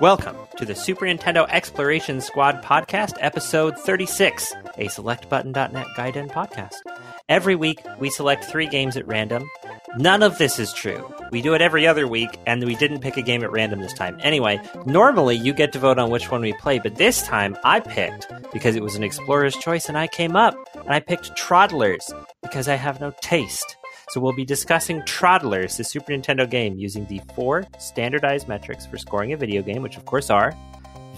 Welcome to the Super Nintendo Exploration Squad podcast, episode 36, a selectbutton.net guide and podcast. Every week, we select three games at random. None of this is true. We do it every other week, and we didn't pick a game at random this time. Anyway, normally you get to vote on which one we play, but this time I picked because it was an explorer's choice and I came up, and I picked Troddlers because I have no taste. So we'll be discussing Troddlers, the Super Nintendo game, using the four standardized metrics for scoring a video game, which of course are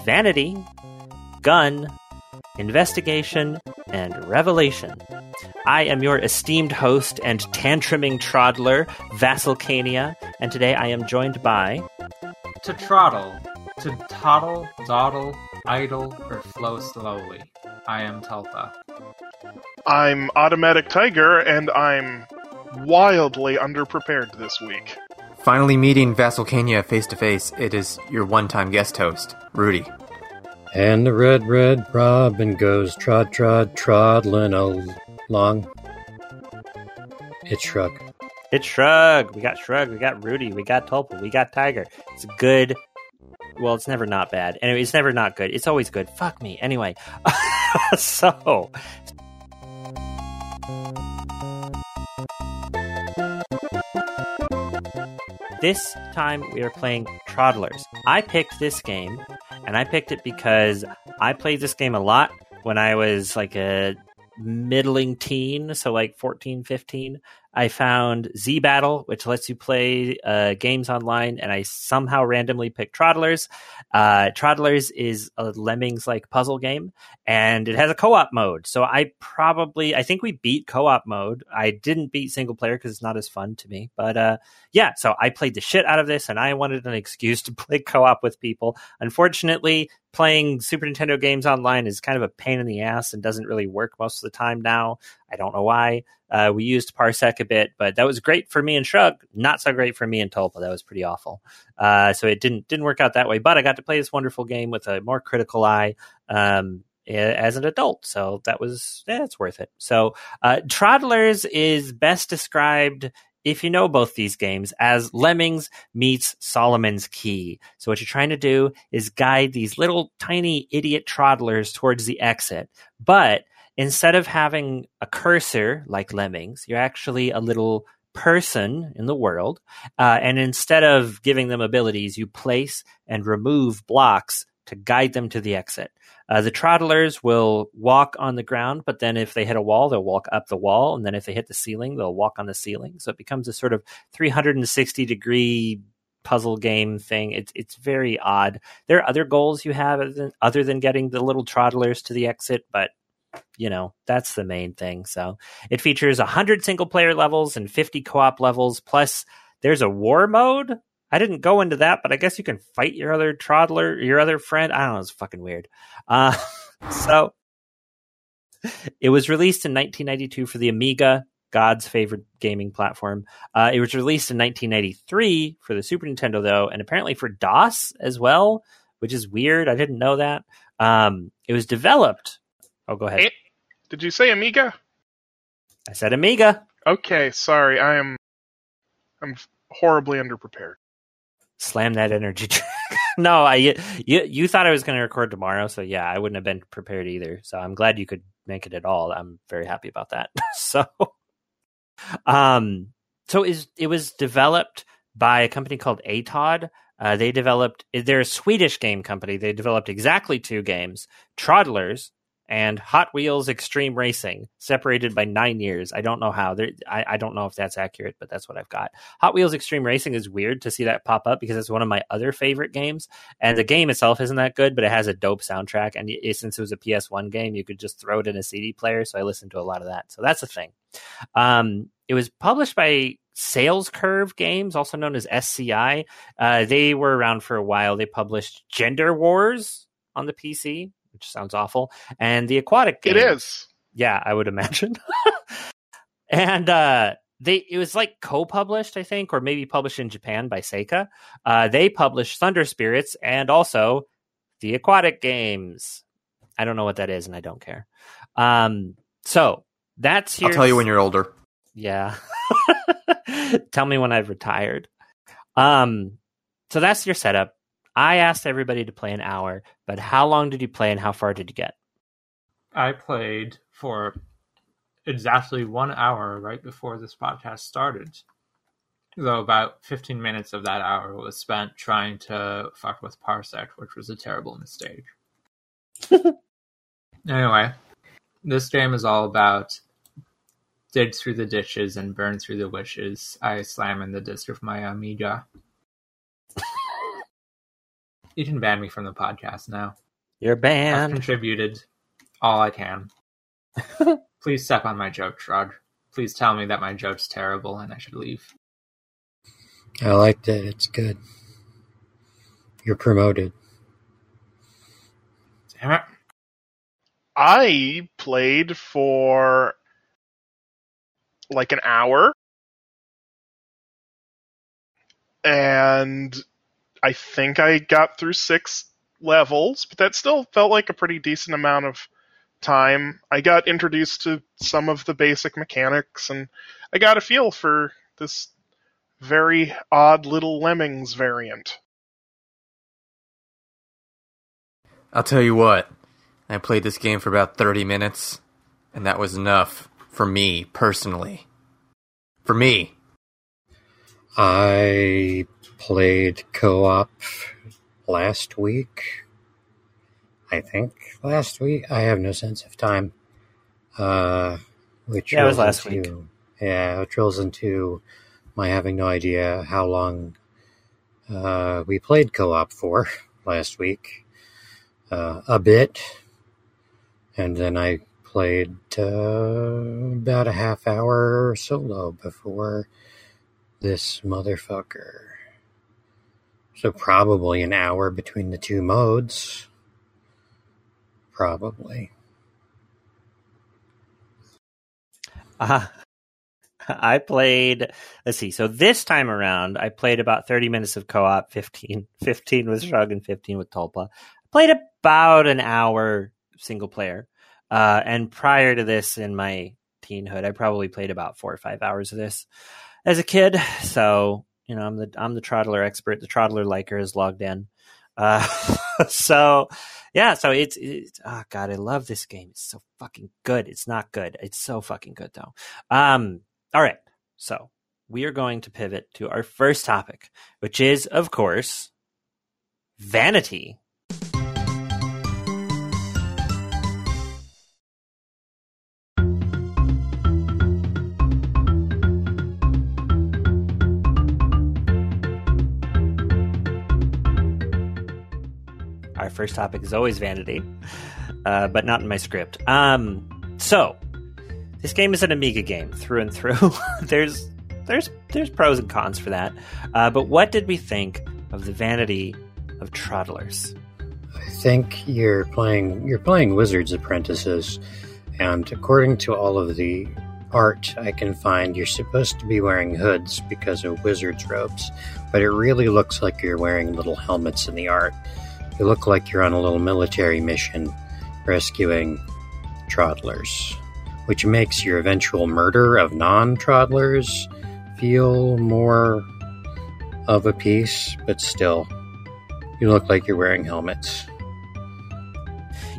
vanity, gun, investigation, and revelation. I am your esteemed host and tantruming Troddler, Vassalcania, and today I am joined by To troddle, to toddle, dawdle, idle, or flow slowly. I am Tulpa. I'm Automatic Tiger, and I'm wildly underprepared this week. Finally meeting Vassalcania face to face, it is your one time guest host, Rudy. And the red, red robin goes trod, trod, troddling along. It's Shrug. It's Shrug. We got Shrug. We got Rudy. We got Tulpa. We got Tiger. It's good. Well, it's never not bad. Anyway, it's never not good. It's always good. Fuck me. Anyway, so this time we are playing Troddlers. I picked this game, and I picked it because I played this game a lot when I was like a middling teen, so like 14, 15. I found Z Battle, which lets you play uh, games online, and I somehow randomly picked Troddlers. Uh, is a Lemmings like puzzle game, and it has a co op mode. So I probably, I think we beat co op mode. I didn't beat single player because it's not as fun to me. But uh, yeah, so I played the shit out of this, and I wanted an excuse to play co op with people. Unfortunately, playing Super Nintendo games online is kind of a pain in the ass and doesn't really work most of the time now. I don't know why. Uh, we used Parsec a bit, but that was great for me and Shrug. Not so great for me and Tulpa. That was pretty awful. Uh, so it didn't didn't work out that way. But I got to play this wonderful game with a more critical eye. Um, as an adult, so that was yeah, it's worth it. So, uh, Troddlers is best described if you know both these games as Lemmings meets Solomon's Key. So what you're trying to do is guide these little tiny idiot Troddlers towards the exit, but instead of having a cursor like Lemmings, you're actually a little person in the world. Uh, and instead of giving them abilities, you place and remove blocks to guide them to the exit. Uh, the Troddlers will walk on the ground, but then if they hit a wall, they'll walk up the wall. And then if they hit the ceiling, they'll walk on the ceiling. So it becomes a sort of 360 degree puzzle game thing. It's it's very odd. There are other goals you have other than, other than getting the little Troddlers to the exit, but you know that's the main thing. So it features 100 single player levels and 50 co-op levels plus there's a war mode. I didn't go into that but i guess you can fight your other toddler, your other friend. I don't know it's fucking weird. Uh, so it was released in 1992 for the amiga god's favorite gaming platform. Uh, it was released in 1993 for the super nintendo though and apparently for dos as well which is weird. I didn't know that. Um, it was developed Oh, go ahead. Eh, Did you say Amiga? I said Amiga. Okay, sorry. I am I'm horribly underprepared. Slam that energy track. no, I you you thought I was going to record tomorrow, so yeah, I wouldn't have been prepared either. So I'm glad you could make it at all. I'm very happy about that. so, um, so is it was developed by a company called Atod. Uh, they developed they're a Swedish game company. They developed exactly two games: Troddlers, and Hot Wheels Extreme Racing, separated by nine years. I don't know how. I, I, don't know if that's accurate, but that's what I've got. Hot Wheels Extreme Racing is weird to see that pop up because it's one of my other favorite games. And the game itself isn't that good, but it has a dope soundtrack. And since it was a PS1 game, you could just throw it in a CD player. So I listened to a lot of that. So that's a thing. Um, it was published by Sales Curve Games, also known as SCI. Uh, they were around for a while. They published Gender Wars on the PC, which sounds awful, and the aquatic game. It is. Yeah, I would imagine. and uh, they it was like co-published, I think, or maybe published in Japan by Seika. Uh, they published Thunder Spirits and also the aquatic games. I don't know what that is, and I don't care. Um, so that's your. I'll tell you when you're older. Yeah. tell me when I've retired. Um, so that's your setup. I asked everybody to play an hour, but how long did you play and how far did you get? I played for exactly one hour right before this podcast started. Though about 15 minutes of that hour was spent trying to fuck with Parsec, which was a terrible mistake. anyway, this game is all about dig through the ditches and burn through the wishes. I slam in the disc of my Amiga. You can ban me from the podcast now. You're I've banned. contributed all I can. Please step on my joke, Shrug. Please tell me that my joke's terrible and I should leave. I liked it. It's good. You're promoted. Damn it. I played for like an hour. And I think I got through six levels, but that still felt like a pretty decent amount of time. I got introduced to some of the basic mechanics and I got a feel for this very odd little Lemmings variant. I'll tell you what. I played this game for about 30 minutes, and that was enough for me personally. For me. I played co op last week. I think last week. I have no sense of time. Uh, which Yeah, was last into- Yeah, it drills into my having no idea how long uh, we played co op for last week. Uh, a bit. And then I played uh, about a half hour solo before this motherfucker. So probably an hour between the two modes. Probably. Uh, I played, let's see. So this time around, I played about 30 minutes of co op, 15, 15 with Shrug and 15 with Tulpa. I played about an hour single player. Uh, and prior to this, in my teenhood, I probably played about four or five hours of this as a kid. So, you know, I'm the, I'm the Troddler expert. The Troddler liker is logged in. Uh, so yeah, so it's, it's, oh God, I love this game. It's so fucking good. It's not good. It's so fucking good though. Um, all right. So we are going to pivot to our first topic, which is, of course, vanity. First topic is always vanity, uh, but not in my script. Um, so this game is an Amiga game through and through. there's there's there's pros and cons for that. Uh, but what did we think of the vanity of Troddlers? I think you're playing you're playing Wizards Apprentices, and according to all of the art I can find, you're supposed to be wearing hoods because of wizards robes, but it really looks like you're wearing little helmets in the art. You look like you're on a little military mission rescuing Troddlers, which makes your eventual murder of non-Troddlers feel more of a piece, but still, you look like you're wearing helmets.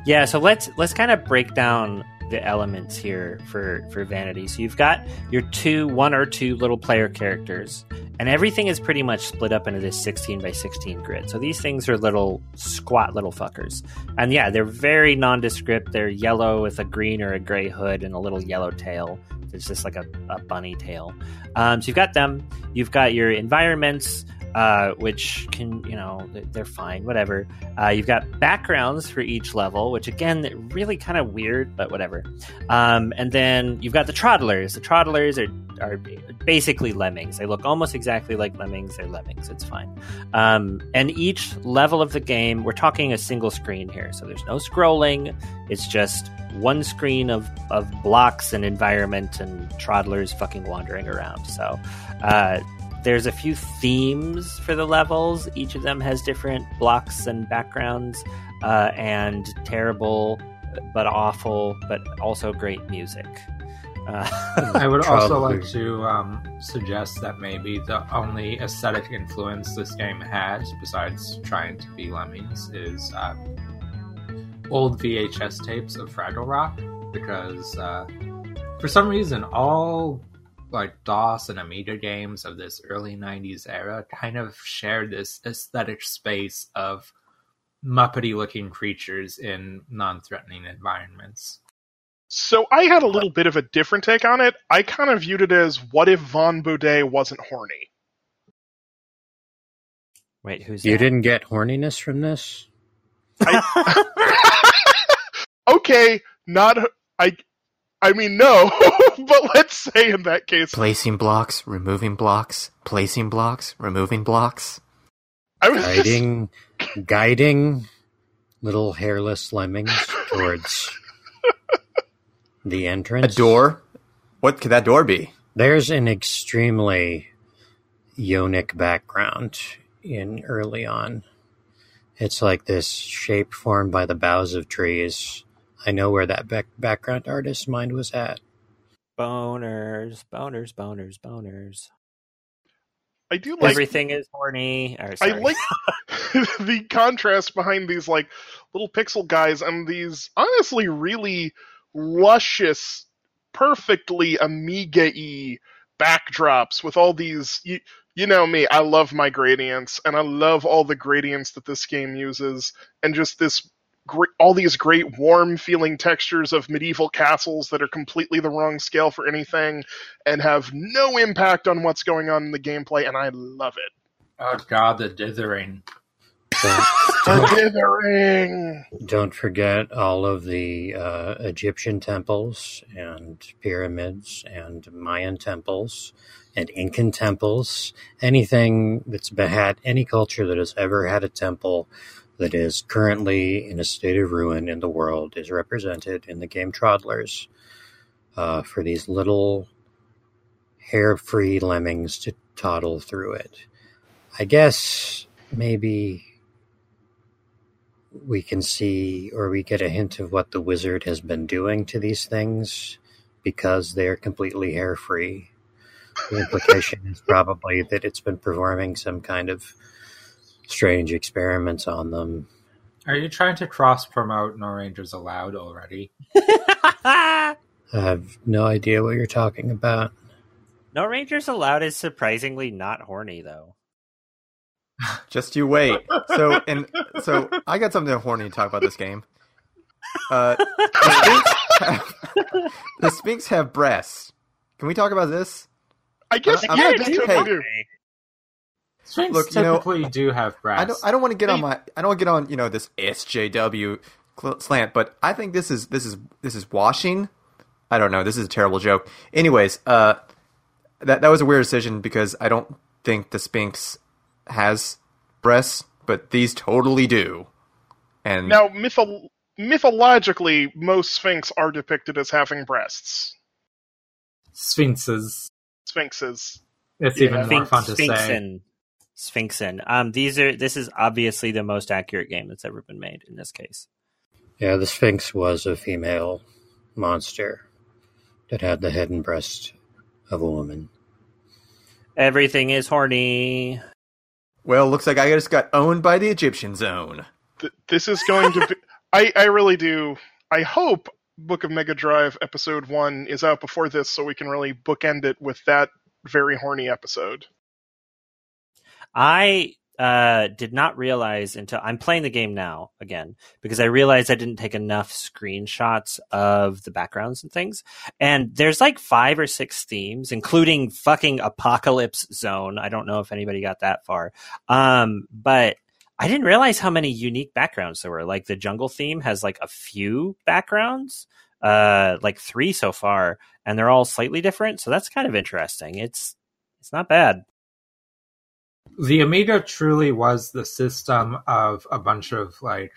Yeah, so let's let's kind of break down the elements here for for vanity. So you've got your two, one or two little player characters, and everything is pretty much split up into this 16 by 16 grid. So these things are little squat little fuckers, and yeah, they're very nondescript. They're yellow with a green or a gray hood and a little yellow tail. It's just like a, a bunny tail. Um, so you've got them. You've got your environments. Uh, which can you know they're fine whatever. Uh, you've got backgrounds for each level which again really kind of weird but whatever. Um, and then you've got the troddlers. The troddlers are, are basically lemmings. They look almost exactly like lemmings. They're lemmings. It's fine. Um, and each level of the game we're talking a single screen here. So there's no scrolling. It's just one screen of, of blocks and environment and troddlers fucking wandering around. So uh, there's a few themes for the levels. Each of them has different blocks and backgrounds, uh, and terrible but awful, but also great music. Uh, I would also like to um, suggest that maybe the only aesthetic influence this game has, besides trying to be Lemmings, is uh, old VHS tapes of Fraggle Rock. Because uh, for some reason, all like DOS and Amiga games of this early '90s era kind of share this aesthetic space of Muppety-looking creatures in non-threatening environments. So I had a little bit of a different take on it. I kind of viewed it as what if Von Baudet wasn't horny? wait, who's You that? didn't get horniness from this? okay, not I. I mean, no, but let's say in that case, Placing blocks, removing blocks, placing blocks, removing blocks. I was just, Guiding, guiding little hairless lemmings towards the entrance. A door? What could that door be? There's an extremely yonic background in early on. It's like this shape formed by the boughs of trees. I know where that back- background artist's mind was at. Boners, boners, boners, boners. I do like Everything is horny. Or, I like the contrast behind these like little pixel guys and these honestly really luscious, perfectly Amiga-y backdrops with all these. You, you know me, I love my gradients, and I love all the gradients that this game uses, and just this. Great, all these great warm feeling textures of medieval castles that are completely the wrong scale for anything and have no impact on what's going on in the gameplay and I love it. Oh god, the dithering. Don't, The don't, dithering. don't forget all of the uh, Egyptian temples and pyramids and Mayan temples and Incan temples. Anything that's been, had any culture that has ever had a temple that is currently in a state of ruin in the world is represented in the game Troddlers uh, for these little hair-free lemmings to toddle through it. I guess maybe we can see or we get a hint of what the wizard has been doing to these things because they're completely hair free. The implication is probably that it's been performing some kind of strange experiments on them. Are you trying to cross promote No Rangers Allowed already? I have no idea what you're talking about. no Rangers allowed is surprisingly not horny though. Just you wait. So and so I got something horny to talk about this game. Uh, the, Sphinx have, the Sphinx have breasts. Can we talk about this? I guess I'm- yeah, I'm- they hey, totally do. Sphinx Look, you know, typically do have breasts. I don't. I don't want to get on my. I don't want to get on. You know this SJW cl- slant, but I think this is this is this is washing. I don't know. This is a terrible joke. Anyways, uh, that that was a weird decision because I don't think the Sphinx has breasts, but these totally do. And Now, mytho- mythologically, most sphinx are depicted as having breasts. Sphinxes. Sphinxes. It's Yeah. even more Sphinx, fun to say. Sphinxin. Sphinxin. Um, these are. This is obviously the most accurate game that's ever been made in this case. Yeah, the Sphinx was a female monster that had the head and breast of a woman. Everything is horny. well, looks like I just got owned by the Egyptian zone. Th- this is going to be. I, I really do. I hope Book of Mega Drive Episode 1 is out before this so we can really bookend it with that very horny episode. I uh, did not realize until I'm playing the game now again because I realized I didn't take enough screenshots of the backgrounds and things. And there's like five or six themes, including fucking Apocalypse Zone. I don't know if anybody got that far, um, but I didn't realize how many unique backgrounds there were. Like the jungle theme has like a few backgrounds, uh, like three so far, and they're all slightly different. So that's kind of interesting. It's it's not bad. The Amiga truly was the system of a bunch of like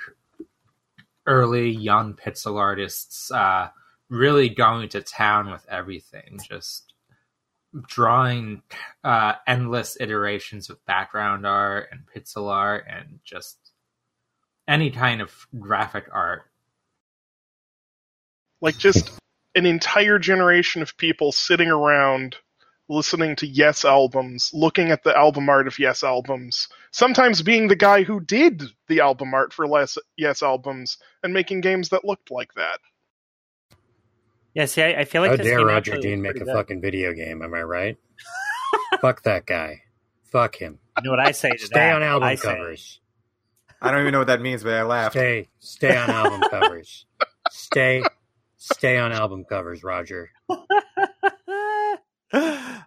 early young pixel artists uh, really going to town with everything, just drawing uh, endless iterations of background art and pixel art and just any kind of graphic art. Like, just an entire generation of people sitting around listening to Yes albums, looking at the album art of Yes albums, sometimes being the guy who did the album art for less Yes albums and making games that looked like that. Yeah, see, I, I feel like How this dare game Roger Dean make a good. fucking video game? Am I right? Fuck that guy. Fuck him. You know what I say to Stay that? on album I say- covers. I don't even know what that means, but I laughed. Stay, stay on album covers. Stay, stay on album covers, Roger.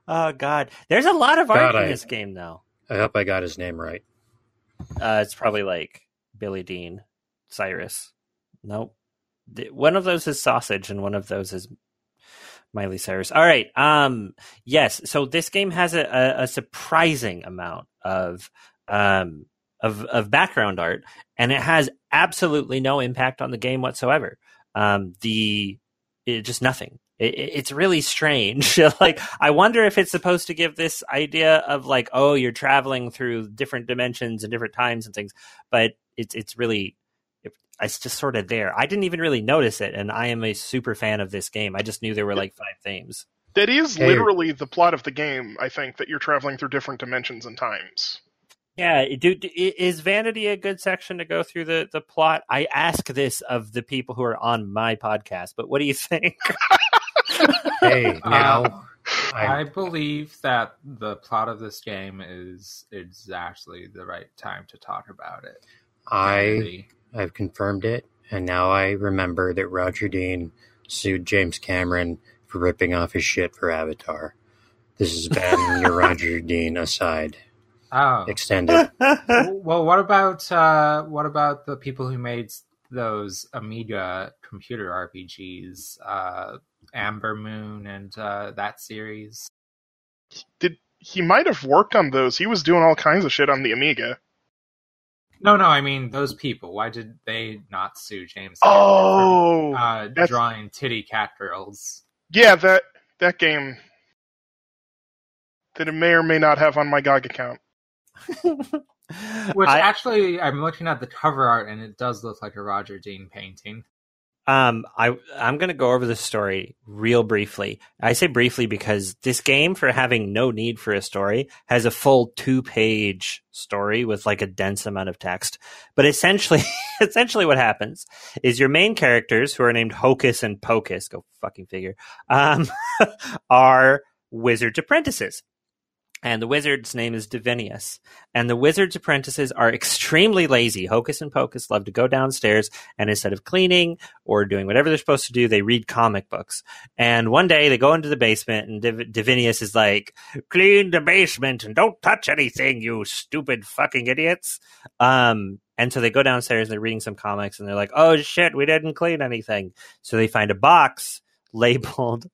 oh God, there's a lot of art God, in I- this game, though. I hope I got his name right. Uh, it's probably like Billy Dean, Cyrus. Nope. One of those is sausage, and one of those is Miley Cyrus. All right. Um. Yes. So this game has a, a, a surprising amount of um of of background art, and it has absolutely no impact on the game whatsoever. Um. The it, just nothing. It, it- it's really strange. like, I wonder if it's supposed to give this idea of like, oh, you're traveling through different dimensions and different times and things, but it's it's really it's just sort of there. I didn't even really notice it, and I am a super fan of this game. I just knew there were like five themes. That is Hey. literally the plot of the game, I think, that you're traveling through different dimensions and times. Yeah, do, do- is Vanity a good section to go through the the plot? I ask this of the people who are on my podcast, but what do you think? Hey, Uh, now I I, believe that the plot of this game is exactly the right time to talk about it. I I've confirmed it, and now I remember that Roger Dean sued James Cameron for ripping off his shit for Avatar. This is been your Roger Dean aside. oh, Extended. well, what about uh, what about the people who made those Amiga computer RPGs, uh, Ambermoon, and uh, that series? Did he might have worked on those. He was doing all kinds of shit on the Amiga. No, no, I mean those people. Why did they not sue James? Oh, for, uh, drawing titty cat girls. yeah, that that game that it may or may not have on my GOG account. Which I- actually, I'm looking at the cover art, and it does look like a Roger Dean painting. Um, I I'm gonna go over the story real briefly. I say briefly because this game, for having no need for a story, has a full two page story with like a dense amount of text. But essentially, essentially, what happens is your main characters, who are named Hocus and Pocus, go fucking figure, um, are wizards apprentices. And the wizard's name is Divinius. And the wizard's apprentices are extremely lazy. Hocus and Pocus love to go downstairs and instead of cleaning or doing whatever they're supposed to do, they read comic books. And one day they go into the basement, and Div- Divinius is like, "Clean the basement and don't touch anything, you stupid fucking idiots." Um, and so they go downstairs, and they're reading some comics, and they're like, "Oh shit, we didn't clean anything." So they find a box labeled,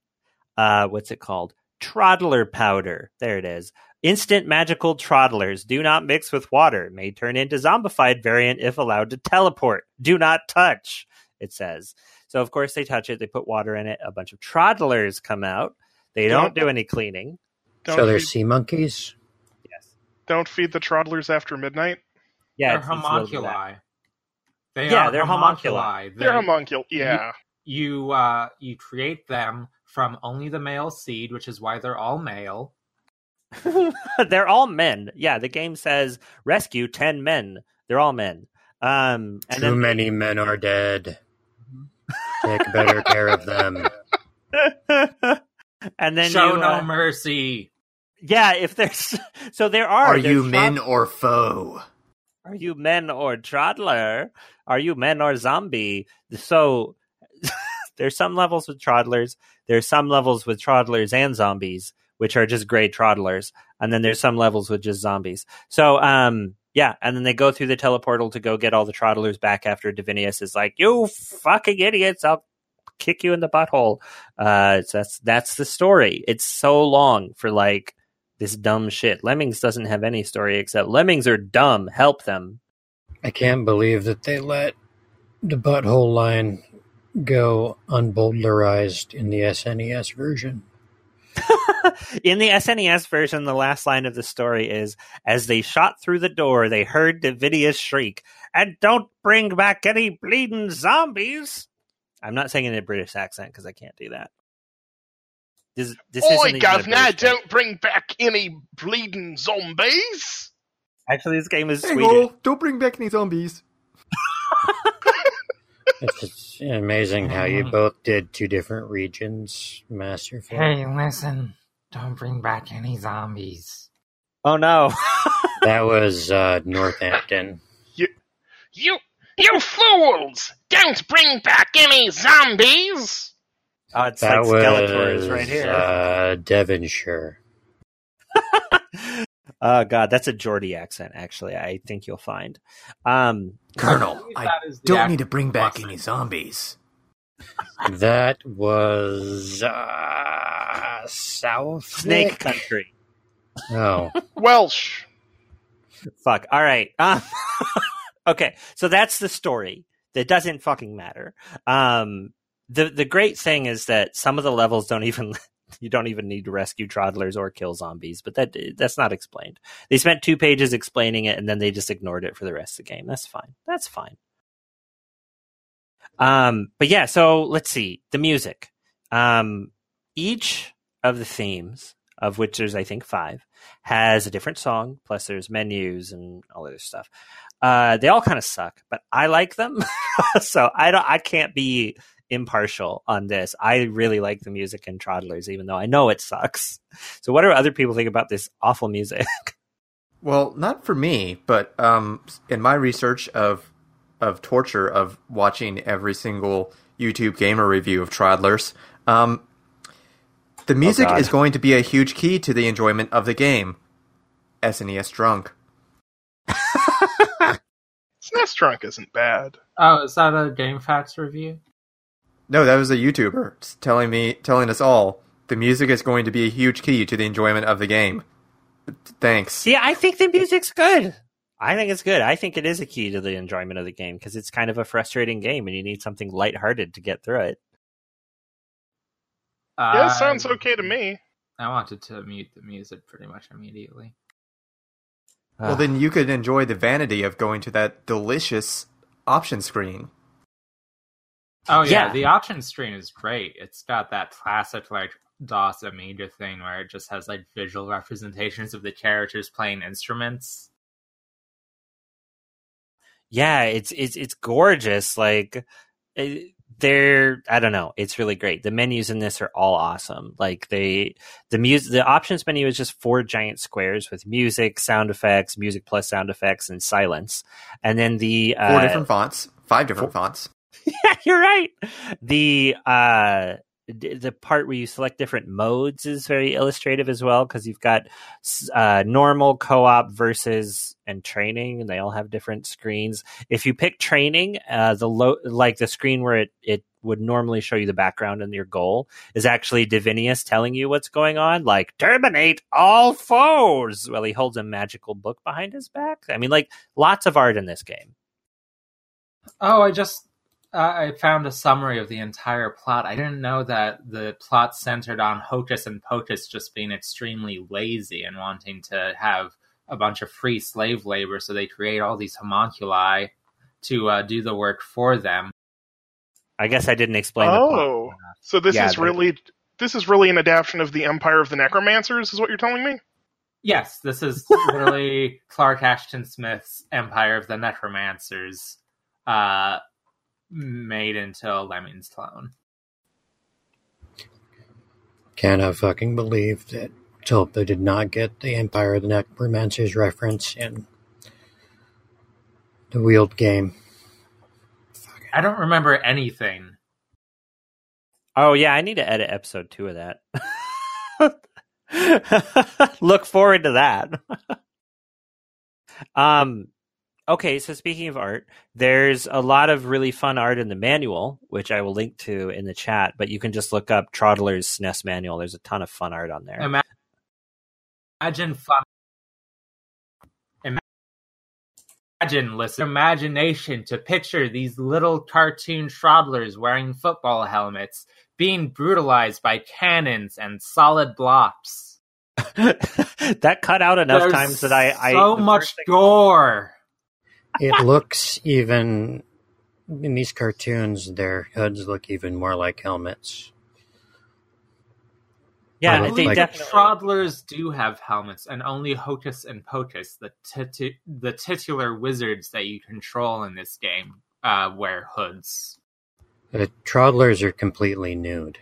uh, what's it called? Troddler powder. There it is. Instant magical troddlers do not mix with water. May turn into zombified variant if allowed to teleport. Do not touch it says. So of course they touch it, they put water in it, a bunch of troddlers come out. They don't do any cleaning. Don't so they're feed, sea monkeys. Yes. don't feed the troddlers after midnight. Yeah, they're it's- it's a little bit of that. homunculi. They Yeah, are they're homunculi. They're They- homuncul. Yeah. you uh you create them from only the male seed, which is why they're all male. they're all men. Yeah, the game says rescue 10 men. They're all men. Um and Too then many men are dead. Take better care of them. and then Show you, no uh, mercy. Yeah, if there's so there are Are you trod- men or foe? Are you men or troddler? Are you men or zombie? So there's some levels with troddlers. There's some levels with troddlers and zombies, which are just gray troddlers. And then there's some levels with just zombies. So um yeah, and then they go through the teleportal to go get all the troddlers back after Divinius is like, You fucking idiots, I'll kick you in the butthole. Uh so that's that's the story. It's so long for like this dumb shit. Lemmings doesn't have any story except lemmings are dumb. Help them. I can't believe that they let the butthole line go unbowdlerized in the SNES version. In the SNES version, the last line of the story is As they shot through the door, they heard Davidius shriek, And don't bring back any bleeding zombies. I'm not saying it in a British accent because I can't do that. This, this Oi, governor, don't bring back any bleeding zombies. Actually, this game is Hey, Swedish. Hole, don't bring back any zombies. It's amazing how you both did two different regions, Masterful. Hey, listen. Don't bring back any zombies. Oh no! That was uh, Northampton. You, you you fools! Don't bring back any zombies. oh, it's That like was Skeletor's right here. Uh, Devonshire. Oh god, that's a Geordie accent. Actually, I think you'll find. Um, Colonel, I that is the don't act- need to bring back any zombies. That was uh, South Snake Country. Oh, Welsh. Fuck. All right. Um, okay, so that's the story. That doesn't fucking matter. Um, the the great thing is that some of the levels don't even you don't even need to rescue toddlers or kill zombies, but that that's not explained. They spent two pages explaining it, and then they just ignored it for the rest of the game. That's fine. That's fine. Um, but yeah, so let's see the music. Um, each of the themes, of which there's I think five, has a different song. Plus, there's menus and all other stuff. Uh, they all kind of suck, but I like them, so I don't. I can't be impartial on this. I really like the music in Toddlers, even though I know it sucks. So, what do other people think about this awful music? Well, not for me, but um, in my research of of torture of watching every single YouTube gamer review of Toddlers, um, the music God. is going to be a huge key to the enjoyment of the game. SNESdrunk. SNES Drunk isn't bad. Oh, is that a GameFAQs review? No, that was a YouTuber telling me, telling us all, the music is going to be a huge key to the enjoyment of the game. Thanks. Yeah, I think the music's good. I think it's good. I think it is a key to the enjoyment of the game because it's kind of a frustrating game, and you need something lighthearted to get through it. Uh, yeah, I- sounds okay to me. I wanted to mute the music pretty much immediately. Well, then you could enjoy the vanity of going to that delicious option screen. Oh yeah, Yeah. the option screen is great. It's got that classic like DOS Amiga thing where it just has like visual representations of the characters playing instruments. yeah, it's it's it's gorgeous. Like it, they're I don't know, it's really great. The menus in this are all awesome. Like they the music the options menu is just four giant squares with music, sound effects, music plus sound effects, and silence. And then the uh, Four different fonts, five different fonts. yeah, you're right. The uh d- the part where you select different modes is very illustrative as well because you've got uh, normal, co-op versus and training, and they all have different screens. If you pick training, uh, the like the screen where it it would normally show you the background and your goal is actually Divinius telling you what's going on, like terminate all foes. Well, he holds a magical book behind his back. I mean, like lots of art in this game. Oh, I just I found a summary of the entire plot. I didn't know that the plot centered on Hocus and Pocus just being extremely lazy and wanting to have a bunch of free slave labor, so they create all these homunculi to uh, do the work for them. I guess I didn't explain the plot. Oh, so this Yeah, is they- really this is really an adaptation of the Empire of the Necromancers, is what you're telling me? Yes, this is literally Clark Ashton Smith's Empire of the Necromancers, uh, made into a Lemmings clone. Can I fucking believe that Tulpa did not get the Empire of the Necromancers reference in the wheeled game. I don't remember anything. Oh yeah, I need to edit episode two of that. Look forward to that. um okay, so speaking of art, there's a lot of really fun art in the manual, which I will link to in the chat, but you can just look up Troddler's SNES manual. There's a ton of fun art on there. Ima- Imagine fun. Imagine, listen, imagination to picture these little cartoon Schrodlers wearing football helmets being brutalized by cannons and solid blocks. that cut out enough There's times that I, I so much gore. It looks even in these cartoons, their hoods look even more like helmets. Yeah, I think like- definitely. Toddlers do have helmets, and only Hocus and Pocus, the titu- the titular wizards that you control in this game, uh, wear hoods. The Troddlers are completely nude.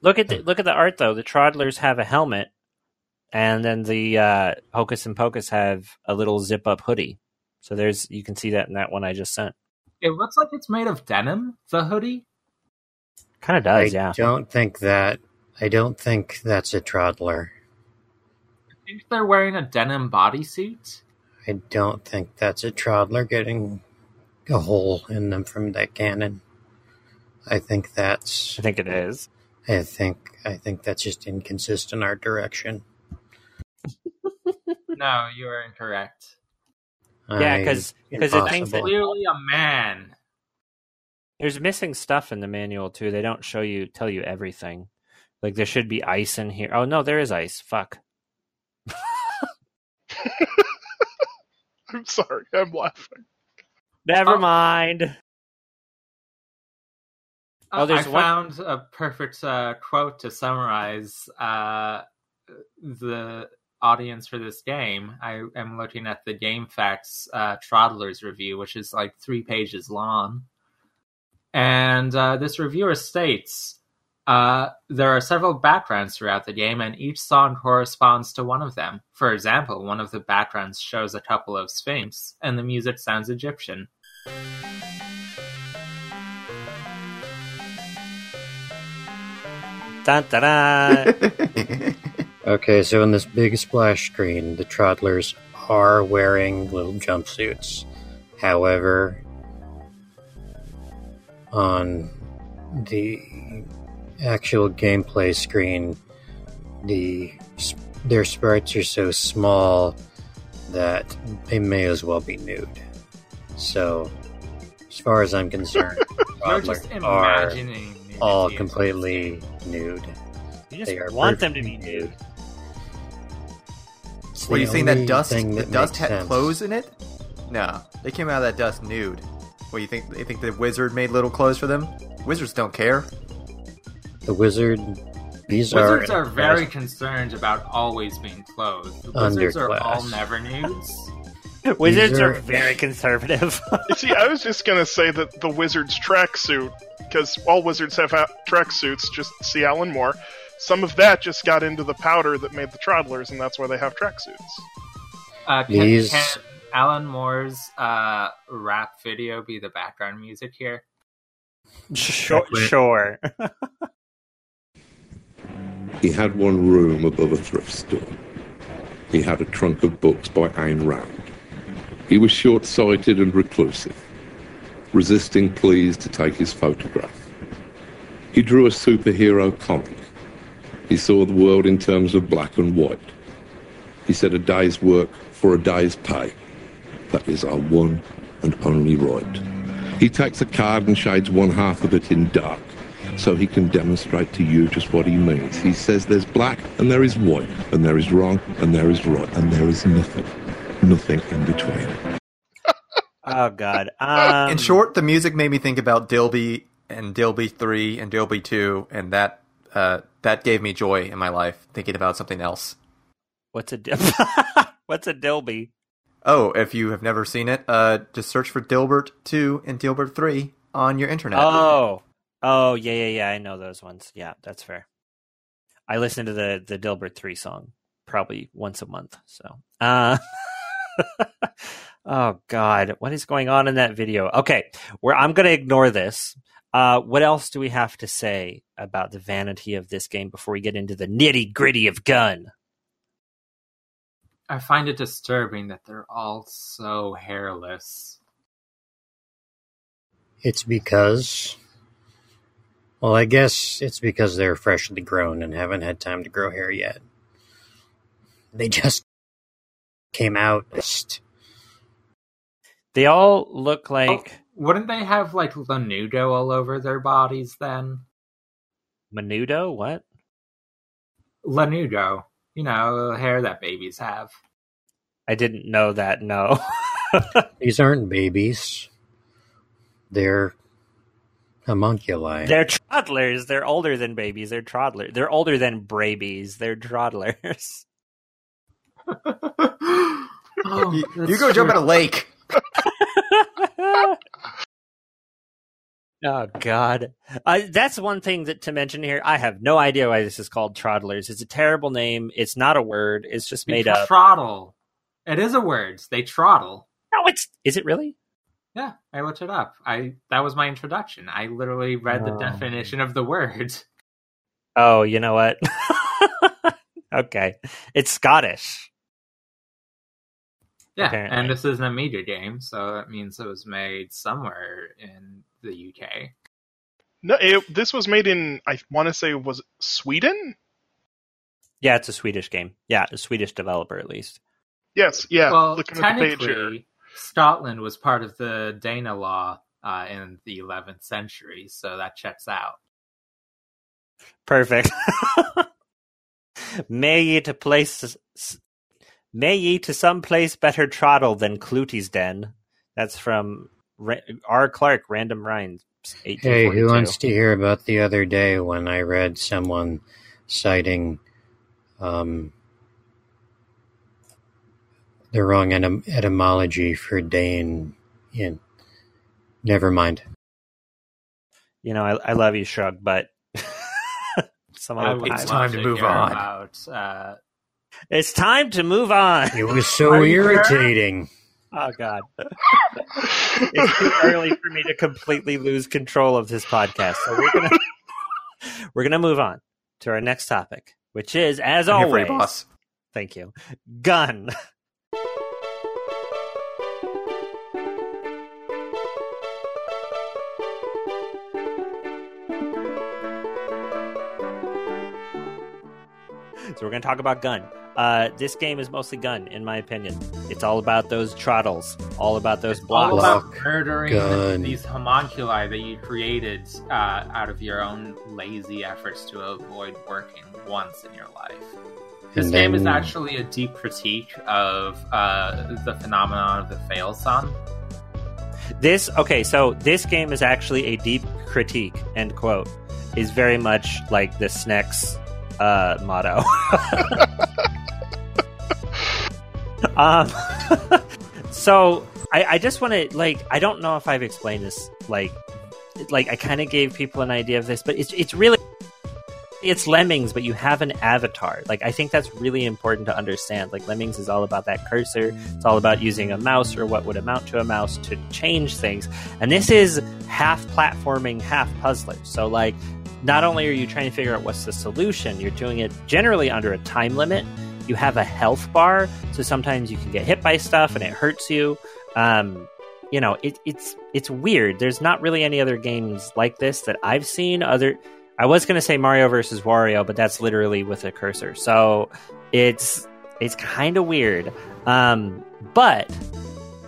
Look at the, look at the art though. The Troddlers have a helmet, and then the uh, Hocus and Pocus have a little zip up hoodie. So there's you can see that in that one I just sent. It looks like it's made of denim. The hoodie. Kind of I does, yeah. I don't think that. I don't think that's a toddler. I think they're wearing a denim bodysuit. I don't think that's a toddler getting a hole in them from that cannon. I think that's. I think it is. I think. I think that's just inconsistent art direction. No, you are incorrect. Yeah, because because it thinks that. Clearly a man. there's missing stuff in the manual too. They don't show you tell you everything. Like there should be ice in here. Oh no, there is ice. Fuck. I'm sorry, I'm laughing. Never Oh. mind. Oh, Uh, there's I one- found a perfect uh, quote to summarize uh, the audience for this game. I am looking at the GameFAQs uh, Troddlers review, which is like three pages long. And uh, this reviewer states uh, there are several backgrounds throughout the game, and each song corresponds to one of them. For example, one of the backgrounds shows a couple of Sphinx, and the music sounds Egyptian. Dun, dun, dun. Okay, so in this big splash screen, the Troddlers are wearing little jumpsuits. However, on the actual gameplay screen, the their sprites are so small that they may as well be nude. So, as far as I'm concerned, You're just Troddlers are all completely nude. You They are just want them to be perfectly nude. It's Were you saying that dust? thing The dust had sense. clothes in it? No, they came out of that dust nude. What you think? You think the wizard made little clothes for them? Wizards don't care. The wizard. These are. Wizards are are very concerned about always being clothed. Wizards are all never nudes. Wizards are are- very conservative. See, I was just gonna say that the wizard's tracksuit, because all wizards have ha- tracksuits. Just see Alan Moore. Some of that just got into the powder that made the Troddlers, and that's why they have tracksuits. Uh, can, These- can Alan Moore's uh, rap video be the background music here? sure. sure. He had one room above a thrift store. He had a trunk of books by Ayn Rand. He was short sighted and reclusive, resisting pleas to take his photograph. He drew a superhero comic. He saw the world in terms of black and white. He said a day's work for a day's pay. That is our one and only right. He takes a card and shades one half of it in dark so he can demonstrate to you just what he means. He says there's black and there is white, and there is wrong and there is right, and there is nothing, nothing in between. Oh God. Um, In short, the music made me think about Dilby and Dilby Three and Dilby Two, and that uh, that gave me joy in my life thinking about something else. what's a dil- what's a dilby? Oh, if you have never seen it, uh, just search for Dilbert Two and Dilbert Three on your internet. Oh, oh yeah, yeah, yeah. I know those ones. Yeah, that's fair. I listen to the the Dilbert three song probably once a month. So, uh, oh God, what is going on in that video? Okay, where I'm going to ignore this. Uh, what else do we have to say about the vanity of this game before we get into the nitty gritty of gun? I find it disturbing that they're all so hairless. It's because. Well, I guess it's because they're freshly grown and haven't had time to grow hair yet. They just came out. They all look like Oh, wouldn't they have like lanudo all over their bodies then? Menudo. What? Lanudo, you know, the hair that babies have. I didn't know that. No. these aren't babies. They're homunculi. They're toddlers. They're older than babies. They're toddlers. They're older than brabies. They're toddlers. Oh, You, you go jump in a lake. oh God, uh, that's one thing that to mention here. I have no idea why this is called Troddlers. It's a terrible name. It's not a word. It's just They made up. Troddle. It is a word. They troddle. No, it's is it really? Yeah, I looked it up. I that was my introduction. I literally read the Oh. definition of the word. Oh, you know what? okay, it's Scottish. Yeah, Apparently. and this isn't a major game, so that means it was made somewhere in the UK. No, it, this was made in I want to say was Sweden. Yeah, it's a Swedish game. Yeah, a Swedish developer at least. Yes, yeah. well, looking at the page here. technically, Scotland was part of the Danelaw uh, in the 11th century, so that checks out. Perfect. May ye to place, may ye to some place better troddle than Clutie's den. That's from R. Clark, Random Rhymes. Hey, who wants to hear about the other day when I read someone citing um, the wrong etym- etymology for Dane? In never mind. You know, I, I love you, Shrug, but some other It's time. to move on. About, uh, It's time to move on. It was so Are you irritating. Oh God, it's too early for me to completely lose control of this podcast. So we're gonna we're gonna move on to our next topic, which is, as I'm here for you, always, boss. thank you, gun. So we're going to talk about gun. Uh, this game is mostly gun, in my opinion. It's all about those trottles, all about those blocks. all about Block, murdering gun. these homunculi that you created uh, out of your own lazy efforts to avoid working once in your life. This And game is actually a deep critique of uh, the phenomenon of the fail son. This okay, so this game is actually a deep critique. End quote. Is very much like the SNEX uh, motto. um, so I, I just want to like I don't know if I've explained this like like I kind of gave people an idea of this, but it's it's really it's lemmings but you have an avatar. Like i think that's really important to understand. Like lemmings is all about that cursor. It's all about using a mouse or what would amount to a mouse to change things. And this is half platforming half puzzler. So like not only are you trying to figure out what's the solution you're doing it generally under a time limit you have a health bar so sometimes you can get hit by stuff and it hurts you um, you know it, it's it's weird there's not really any other games like this that i've seen other I was going to say Mario versus Wario, but that's literally with a cursor. So it's it's kind of weird. Um, but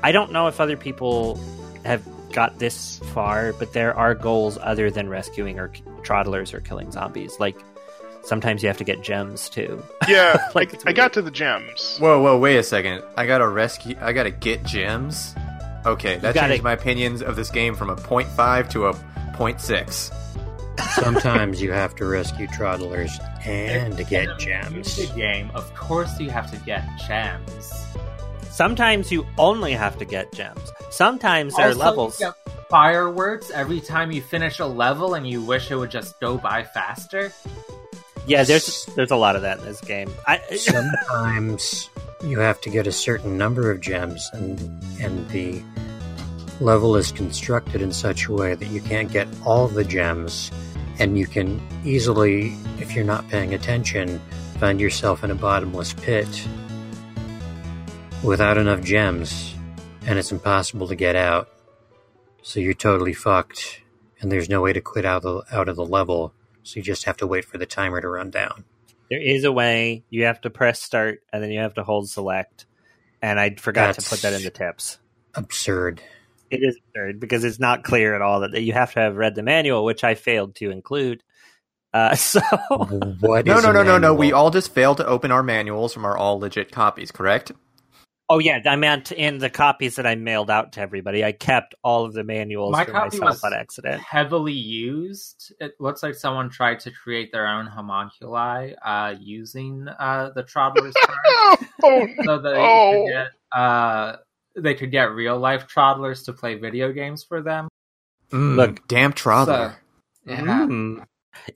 I don't know if other people have got this far, but there are goals other than rescuing or troddlers or killing zombies. Like sometimes you have to get gems too. Yeah, Like, I, I got to the gems. Whoa, whoa, wait a second. I gotta rescue. I gotta get gems. Okay, that gotta- changed my opinions of this game from a 0.5 to a 0.6. Sometimes you have to rescue troddlers and to get In a gems. music game, of course you have to get gems. Sometimes you only have to get gems. Sometimes there are Also, levels. you get fireworks every time you finish a level and you wish it would just go by faster. Yeah, there's there's a lot of that in this game. I, Sometimes you have to get a certain number of gems, and and the level is constructed in such a way that you can't get all the gems, and you can easily, if you're not paying attention, find yourself in a bottomless pit without enough gems, and it's impossible to get out. So you're totally fucked, and there's no way to quit out of the, out of the level. So you just have to wait for the timer to run down. There is a way. You have to press start and then you have to hold select. And I forgot to put that in the tips. Absurd. It is absurd because it's not clear at all that you have to have read the manual, which I failed to include. Uh, so What No, is no, a no, no, no. We all just failed to open our manuals from our all legit copies, correct? Oh yeah, I meant in the copies that I mailed out to everybody. I kept all of the manuals My for copy myself was on accident. heavily used. It looks like someone tried to create their own homunculi uh, using uh, the Troddler's card, oh, so that they Oh. could get uh, they could get real life Troddlers to play video games for them. Mm, Look. damn Troddler. So, yeah. Mm.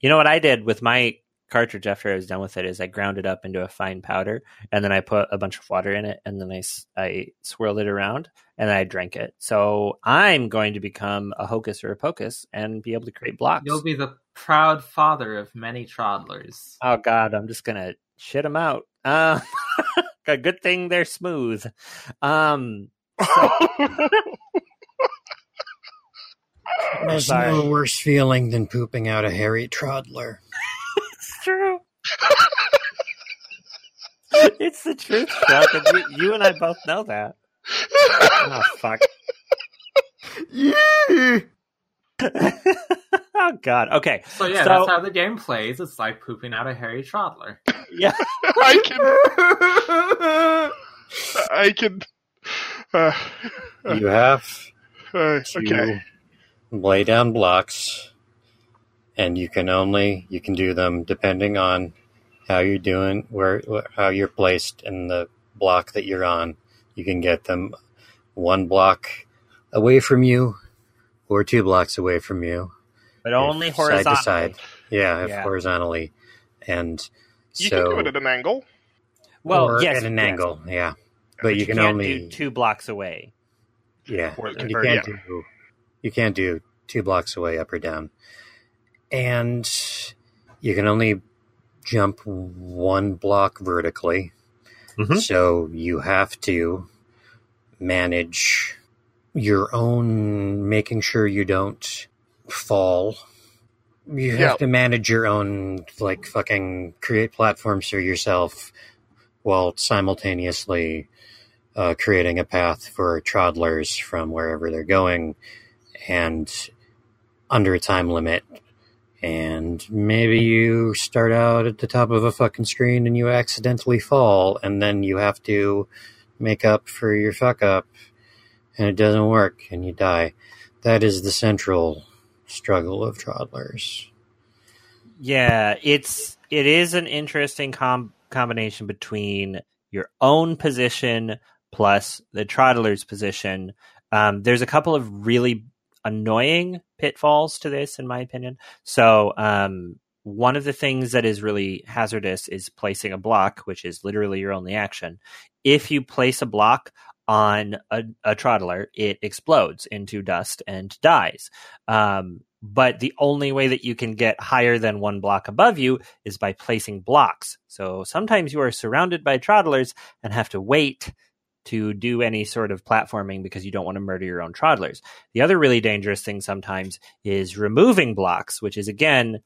You know what I did with my cartridge after I was done with it is I ground it up into a fine powder and then I put a bunch of water in it and then I, I swirled it around and I drank it. So I'm going to become a hocus or a pocus and be able to create blocks. You'll be the proud father of many Troddlers. Oh God, I'm just gonna shit them out. Uh, a good thing they're smooth. Um, There's no worse feeling than pooping out a hairy toddler. It's true. it's the truth, Chuck. and You, you and I both know that. Oh fuck. Yeah. oh God. Okay. So yeah, So- that's how the game plays. It's like pooping out a hairy Troddler. Yeah. I can. I can. Uh, You have uh, to okay. lay down blocks, and you can only you can do them depending on how you're doing, where how you're placed in the block that you're on. You can get them one block away from you, or two blocks away from you. But only horizontally. Side to side. Yeah, if Yeah. horizontally. And You so, can do it at an angle. Well, or yes, at an yes. angle, yeah. But you can can't only do two blocks away. Yeah, Or you can't yeah. do you can't do two blocks away up or down, and you can only jump one block vertically. Mhm. So you have to manage your own, making sure you don't fall. You have Yeah. to manage your own, like fucking create platforms for yourself while simultaneously uh, creating a path for troddlers from wherever they're going and under a time limit. And maybe you start out at the top of a fucking screen and you accidentally fall, and then you have to make up for your fuck up, and it doesn't work, and you die. That is the central struggle of Troddlers Yeah, it's it is an interesting com- combination between your own position plus the troddler's position. Um, there's a couple of really annoying pitfalls to this, in my opinion. So, um, one of the things that is really hazardous is placing a block, which is literally your only action. If you place a block on a, a troddler, it explodes into dust and dies. Um, but the only way that you can get higher than one block above you is by placing blocks. So sometimes you are surrounded by troddlers and have to wait to do any sort of platforming because you don't want to murder your own troddlers. The other really dangerous thing sometimes is removing blocks, which is again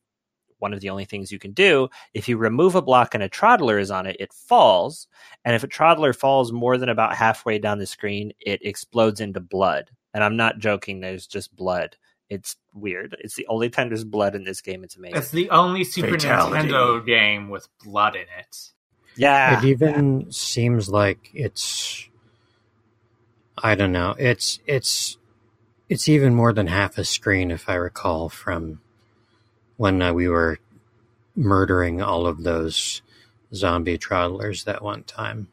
one of the only things you can do. If you remove a block and a troddler is on it, it falls. And if a troddler falls more than about halfway down the screen, it explodes into blood. And I'm not joking, there's just blood. It's weird. It's the only time there's blood in this game. It's amazing. It's the only Super Fatality. Nintendo game with blood in it. yeah. It even seems like it's I don't know. It's it's it's even more than half a screen if I recall from when uh, we were murdering all of those zombie troddlers that one time.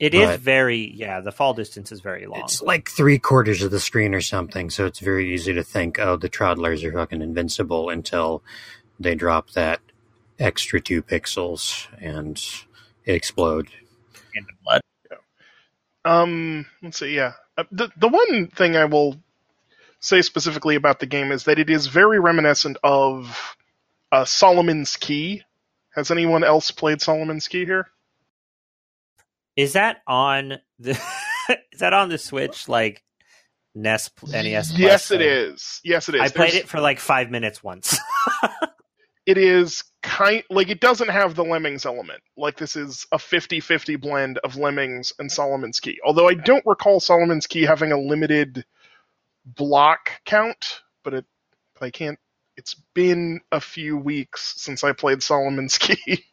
It is but- very, yeah, the fall distance is very long. It's like three quarters of the screen or something, so it's very easy to think, oh, the troddlers are fucking invincible until they drop that extra two pixels and it explode. into blood. Um, let's see. Yeah, Uh, the the one thing I will say specifically about the game is that it is very reminiscent of uh, Solomon's Key. Has anyone else played Solomon's Key here? Is that on the is that on the Switch like NES NES? Plus yes, it thing? is. Yes, it is. I played it for like five minutes once. It is kind like it doesn't have the Lemmings element. Like this is a 50-50 blend of Lemmings and Solomon's Key. Although I don't recall Solomon's Key having a limited block count, but it but I can't. It's been a few weeks since I played Solomon's Key.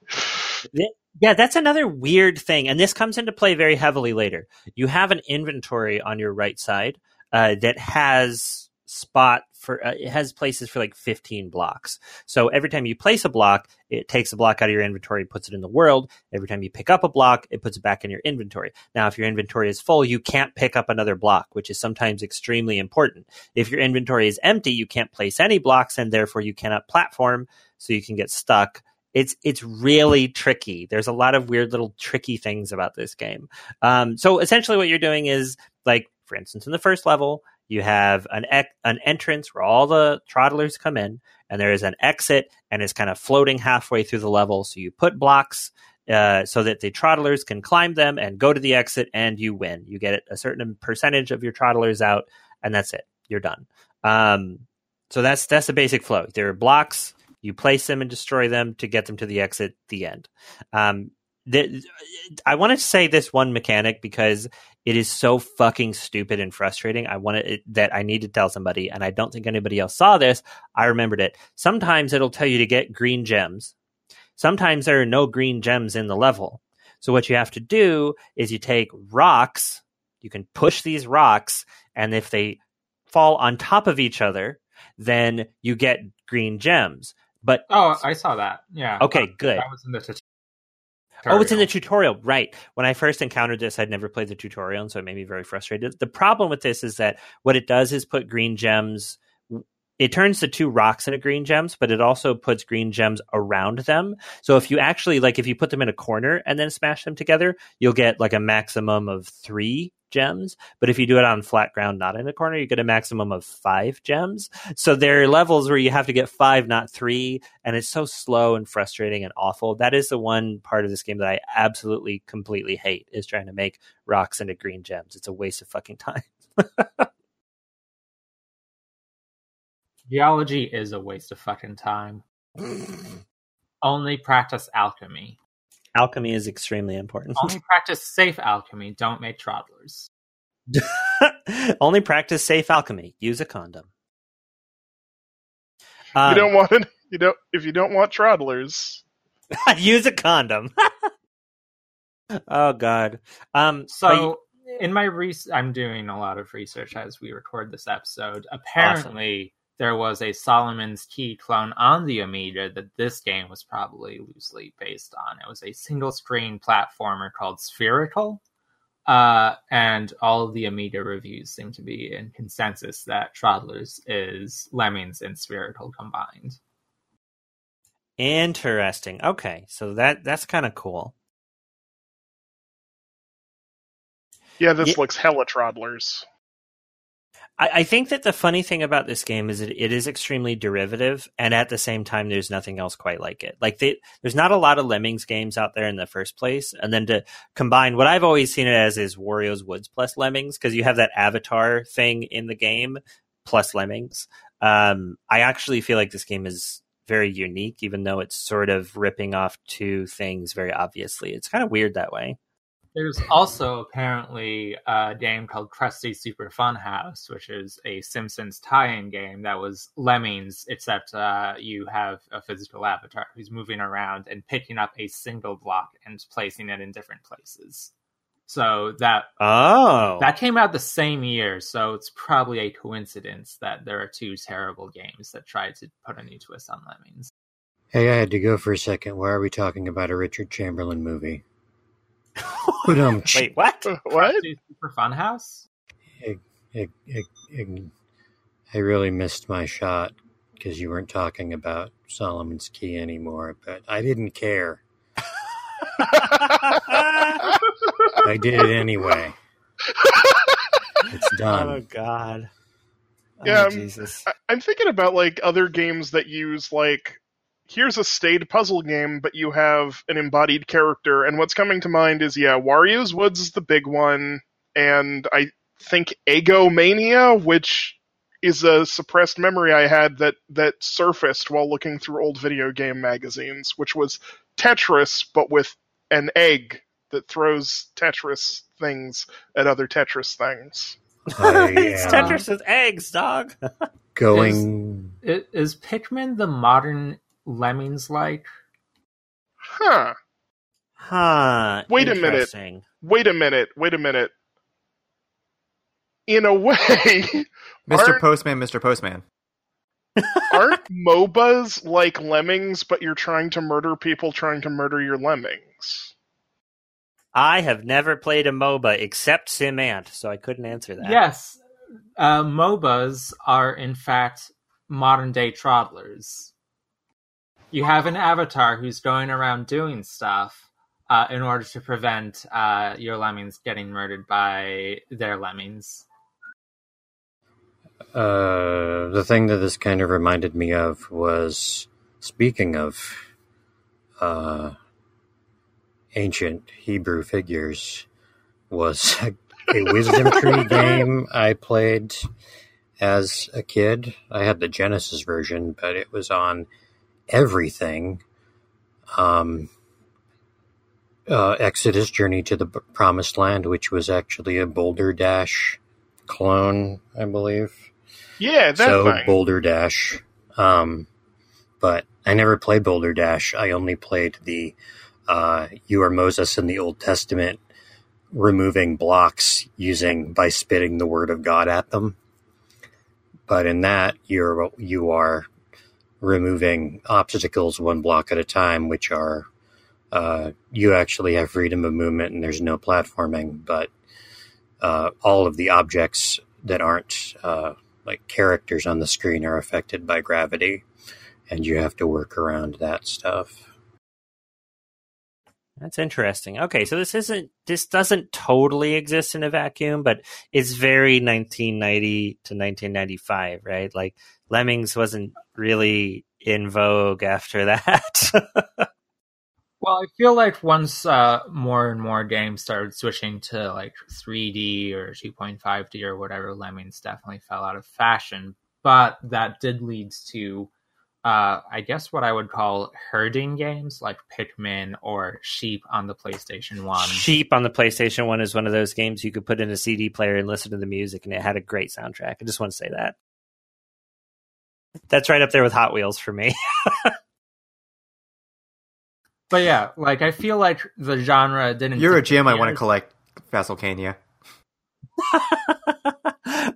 Yeah, that's another weird thing, and this comes into play very heavily later. You have an inventory on your right side uh, that has spot for uh, it has places for like 15 blocks. So every time you place a block, it takes a block out of your inventory, puts it in the world. Every time you pick up a block, it puts it back in your inventory. Now, if your inventory is full, you can't pick up another block, which is sometimes extremely important. If your inventory is empty, you can't place any blocks, and therefore you cannot platform, so you can get stuck it's it's really tricky. There's a lot of weird little tricky things about this game. Um, so essentially, what you're doing is like, for instance, in the first level, you have an ec- an entrance where all the troddlers come in, and there is an exit, and it's kind of floating halfway through the level. So you put blocks uh, so that the troddlers can climb them and go to the exit, and you win. You get a certain percentage of your troddlers out, and that's it. You're done. Um, so that's that's the basic flow. There are blocks you place them and destroy them to get them to the exit. The end. Um, th- I want to say this one mechanic because it is so fucking stupid and frustrating. I wanted it, that I need to tell somebody, and I don't think anybody else saw this. I remembered it. Sometimes it'll tell you to get green gems. Sometimes there are no green gems in the level. So what you have to do is you take rocks. You can push these rocks, and if they fall on top of each other, then you get green gems. But Oh, I saw that. Yeah. okay, good. That was in the tutorial. Oh, it's in the tutorial, right? When I first encountered this, I'd never played the tutorial, and so it made me very frustrated. The problem with this is that what it does is put green gems. It turns the two rocks into green gems, but it also puts green gems around them. So if you actually like, if you put them in a corner and then smash them together, you'll get like a maximum of three gems. But if you do it on flat ground, not in a corner, you get a maximum of five gems. So there are levels where you have to get five, not three, and it's so slow and frustrating and awful. That is the one part of this game that I absolutely completely hate is trying to make rocks into green gems. It's a waste of fucking time. Geology is a waste of fucking time. Only practice alchemy. Alchemy is extremely important. Only practice safe alchemy. Don't make troddlers. Only practice safe alchemy. Use a condom. Um, you don't want it. You don't. If you don't want troddlers, use a condom. oh God. Um. So in my research, I'm doing a lot of research as we record this episode. Apparently, there was a Solomon's Key clone on the Amiga that this game was probably loosely based on. It was a single screen platformer called Spherical. Uh, and all of the Amiga reviews seem to be in consensus that Troddlers is Lemmings and Spherical combined. Interesting. Okay, so that that's kind of cool. yeah, this Yeah. looks hella troddlers. I, I think that the funny thing about this game is that it is extremely derivative, and at the same time, there's nothing else quite like it. Like they, there's not a lot of Lemmings games out there in the first place, and then to combine what I've always seen it as is Wario's Woods plus Lemmings because you have that Avatar thing in the game plus Lemmings. Um, I actually feel like this game is very unique, even though it's sort of ripping off two things very obviously. It's kind of weird that way. There's also apparently a game called Krusty Super Fun House, which is a Simpsons tie-in game that was Lemmings, except uh, you have a physical avatar who's moving around and picking up a single block and placing it in different places. So that Oh, that came out the same year, so it's probably a coincidence that there are two terrible games that tried to put a new twist on Lemmings. Hey, I had to go for a second. Why are we talking about a Richard Chamberlain movie? But um, wait, what? What? Krusty Super Fun House? I, I, I, I really missed my shot because you weren't talking about Solomon's Key anymore. But I didn't care. I did it anyway. It's done. oh done. God. Yeah, oh, um, Jesus. I'm thinking about like other games that use like here's a stayed puzzle game, but you have an embodied character. And what's coming to mind is yeah, Wario's Woods is the big one, and I think Egomania, which is a suppressed memory I had that that surfaced while looking through old video game magazines, which was Tetris but with an egg that throws Tetris things at other Tetris things. I oh, it's Tetris with eggs, dog. going. I- Is Pikmin the modern Lemmings like? Huh. Huh. Wait a minute. Wait a minute. Wait a minute. In a way, Mr. Postman, Mr. Postman. aren't MOBAs like lemmings, but you're trying to murder people trying to murder your lemmings? I have never played a MOBA except SimAnt, so I couldn't answer that. Yes, uh, MOBAs are in fact modern day toddlers. You have an avatar who's going around doing stuff uh, in order to prevent uh, your lemmings getting murdered by their lemmings. Uh, the thing that this kind of reminded me of was speaking of uh, ancient Hebrew figures, was a, a wisdom tree game I played as a kid. I had the Genesis version, but it was on everything. Um, uh, Exodus Journey to the Promised Land, which was actually a Boulder Dash clone, I believe Yeah, that so thing. Boulder Dash. Um, but I never played Boulder Dash. I only played the uh, you are Moses in the Old Testament, removing blocks using by spitting the word of God at them. But in that, you're you are removing obstacles one block at a time, which are uh, you actually have freedom of movement and there's no platforming, but uh, all of the objects that aren't uh, like characters on the screen are affected by gravity, and you have to work around that stuff. That's interesting. Okay, so this isn't this doesn't totally exist in a vacuum, but it's very 1990 to 1995, right? Like Lemmings wasn't really in vogue after that. Well, I feel like once uh, more and more games started switching to like 3D or 2.5D or whatever, Lemmings definitely fell out of fashion. But that did lead to, uh, I guess, what I would call herding games like Pikmin or Sheep on the PlayStation 1. Sheep on the PlayStation 1 is one of those games you could put in a CD player and listen to the music, and it had a great soundtrack. I just want to say that. That's right up there with Hot Wheels for me. But yeah, like I feel like the genre didn't. You're a gem I want to disappear. collect, Vasselcania.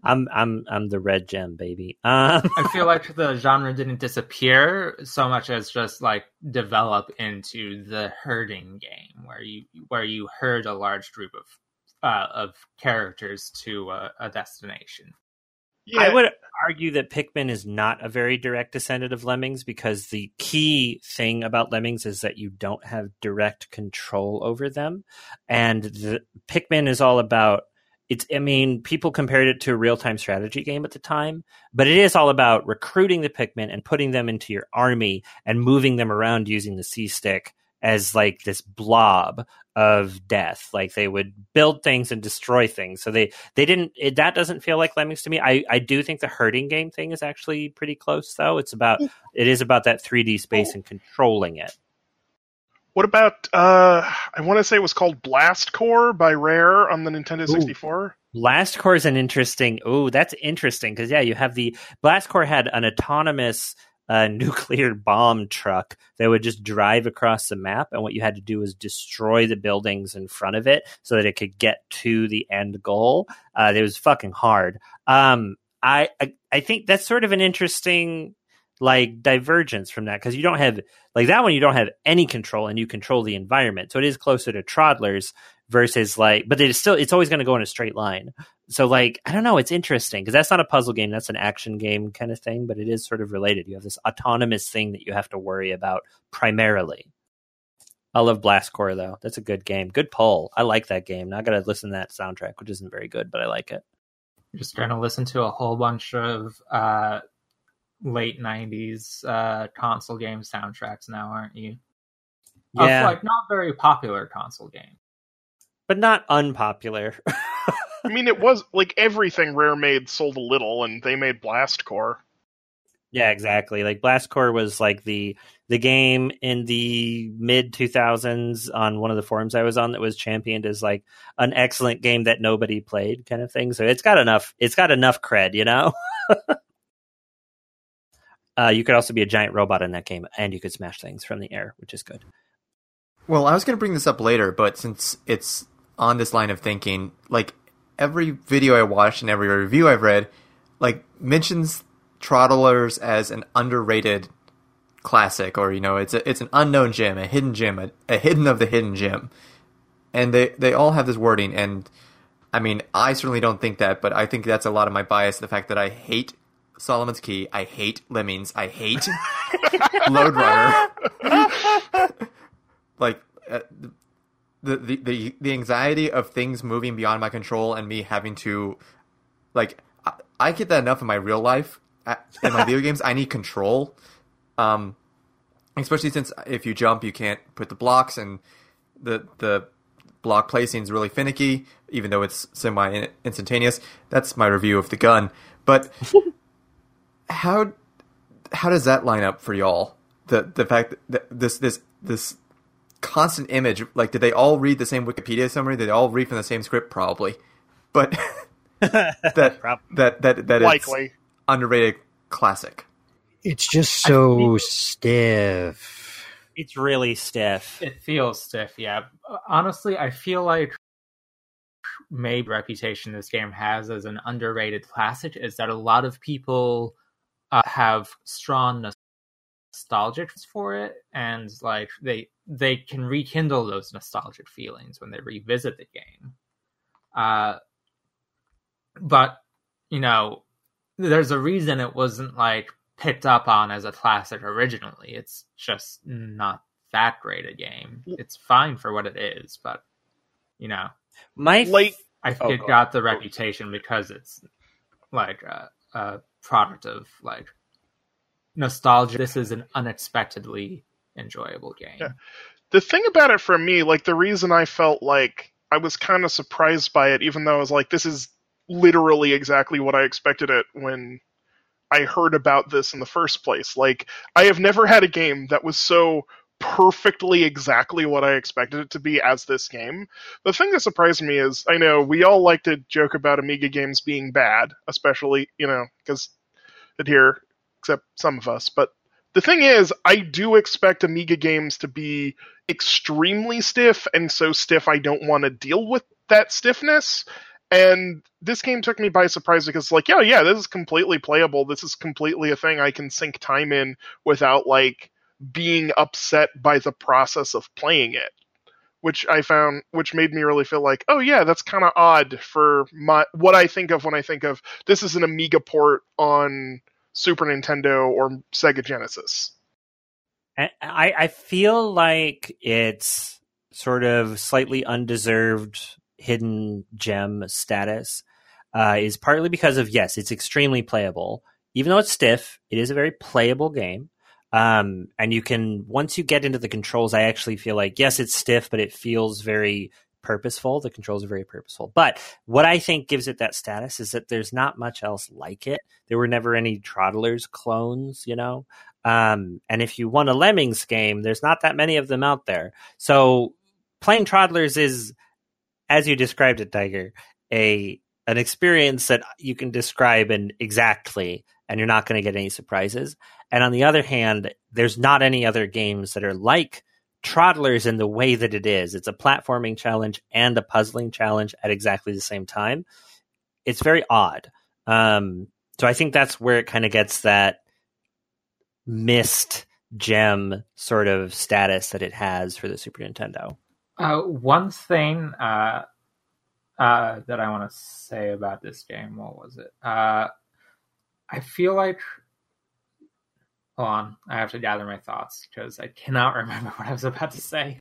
I'm I'm I'm the red gem, baby. Um, I feel like the genre didn't disappear so much as just like develop into the herding game, where you where you herd a large group of uh, of characters to a, a destination. yeah, I would argue that Pikmin is not a very direct descendant of Lemmings because the key thing about Lemmings is that you don't have direct control over them. And the Pikmin is all about it's I mean, people compared it to a real-time strategy game at the time, but it is all about recruiting the Pikmin and putting them into your army and moving them around using the C stick as like this blob of death. Like they would build things and destroy things. So they they didn't it, that doesn't feel like lemmings to me. I i do think the herding game thing is actually pretty close though. It's about hmm. it is about that 3d space oh. and controlling it What about uh I want to say it was called Blast Corps by Rare on the Nintendo 64. Blast Corps is an interesting oh that's interesting because yeah you have the Blast Corps had an autonomous uh, nuclear bomb truck that would just drive across the map and what you had to do was destroy the buildings in front of it so that it could get to the end goal. Uh, it was fucking hard. Um, I, I i think that's sort of an interesting like divergence from that because you don't have like that one you don't have any control and you control the environment. So it is closer to Troddlers versus like but it's still it's always going to go in a straight line. So like i don't know it's interesting because that's not a puzzle game that's an action game kind of thing but it is sort of related. You have this autonomous thing that you have to worry about primarily. I love Blast Corps though. That's a good game. Good poll i like that game. Now i gotta listen to that soundtrack which isn't very good but i like it. Just going to listen to a whole bunch of uh, late '90s uh, console game soundtracks now, aren't you? yeah Of like not very popular console game. but not unpopular I mean, it was like everything Rare made sold a little, and they made Blast Corps. Yeah, exactly. Like Blast Corps was like the the game in the mid 2000s on one of the forums I was on that was championed as like an excellent game that nobody played kind of thing. So it's got enough it's got enough cred, you know. uh, you could also be a giant robot in that game and you could smash things from the air, which is good. Well, I was going to bring this up later, but since it's on this line of thinking, like every video I watched and every review I've read, like mentions Troddlers as an underrated classic, or you know, it's a, it's an unknown gem, a hidden gem, a, a hidden of the hidden gem, and they they all have this wording. And I mean, I certainly don't think that, but I think that's a lot of my bias. The fact that I hate Solomon's Key, I hate Lemmings, I hate Lode Runner. like uh, the, the the the anxiety of things moving beyond my control and me having to like I, I get that enough in my real life uh, in my video games. I need control. Um especially since if you jump you can't put the blocks and the the block placing is really finicky even though it's semi instantaneous. That's my review of the gun. But how how does that line up for y'all the the fact that this this this constant image. Like, did they all read the same Wikipedia summary? Did they all read from the same script? Probably, but that Prob- that that that Likely. underrated classic. It's just so stiff. It's really stiff. It feels stiff, yeah. Honestly, I feel like maybe reputation this game has as an underrated classic is that a lot of people uh, have strong nostalgic for it, and like they they can rekindle those nostalgic feelings when they revisit the game. Uh, but you know, there's a reason it wasn't like picked up on as a classic originally. It's just not that great a game. It's fine for what it is, but you know, My Like I think Oh, it go got the reputation because it's like a, a product of like nostalgia. This is an unexpectedly enjoyable game. Yeah. the thing about it for me, like the reason I felt like I was kind of surprised by it, even though I was like, this is literally exactly what I expected it when I heard about this in the first place. Like, I have never had a game that was so perfectly exactly what I expected it to be as this game. The thing that surprised me is I know we all like to joke about Amiga games being bad, especially, you know, because it here, except some of us, but the thing is, I do expect Amiga games to be extremely stiff, and so stiff I don't want to deal with that stiffness. And this game took me by surprise because, like, yeah, yeah, this is completely playable. This is completely a thing I can sink time in without, like, being upset by the process of playing it. Which I found, which made me really feel like, oh yeah, that's kind of odd for my what I think of when I think of this is an Amiga port on Super Nintendo or Sega Genesis. I, I feel like it's sort of slightly undeserved hidden gem status uh, is partly because of yes, it's extremely playable. Even though it's stiff, it is a very playable game. Um, and you can once you get into the controls, I actually feel like yes, it's stiff, but it feels very purposeful. The controls are very purposeful. But what I think gives it that status is that there's not much else like it. There were never any Troddlers clones, you know. Um, and if you want a Lemmings game, there's not that many of them out there. So playing Troddlers is, as you described it, Tiger, a an experience that you can describe in exactly, and you're not going to get any surprises. And on the other hand, there's not any other games that are like Troddlers in the way that it is. It's a platforming challenge and a puzzling challenge at exactly the same time. It's very odd. Um, so I think that's where it kind of gets that missed gem sort of status that it has for the Super Nintendo. Uh, one thing uh, uh, that I want to say about this game, what was it? Uh, I feel like. Hold on, I have to gather my thoughts because I cannot remember what I was about to say.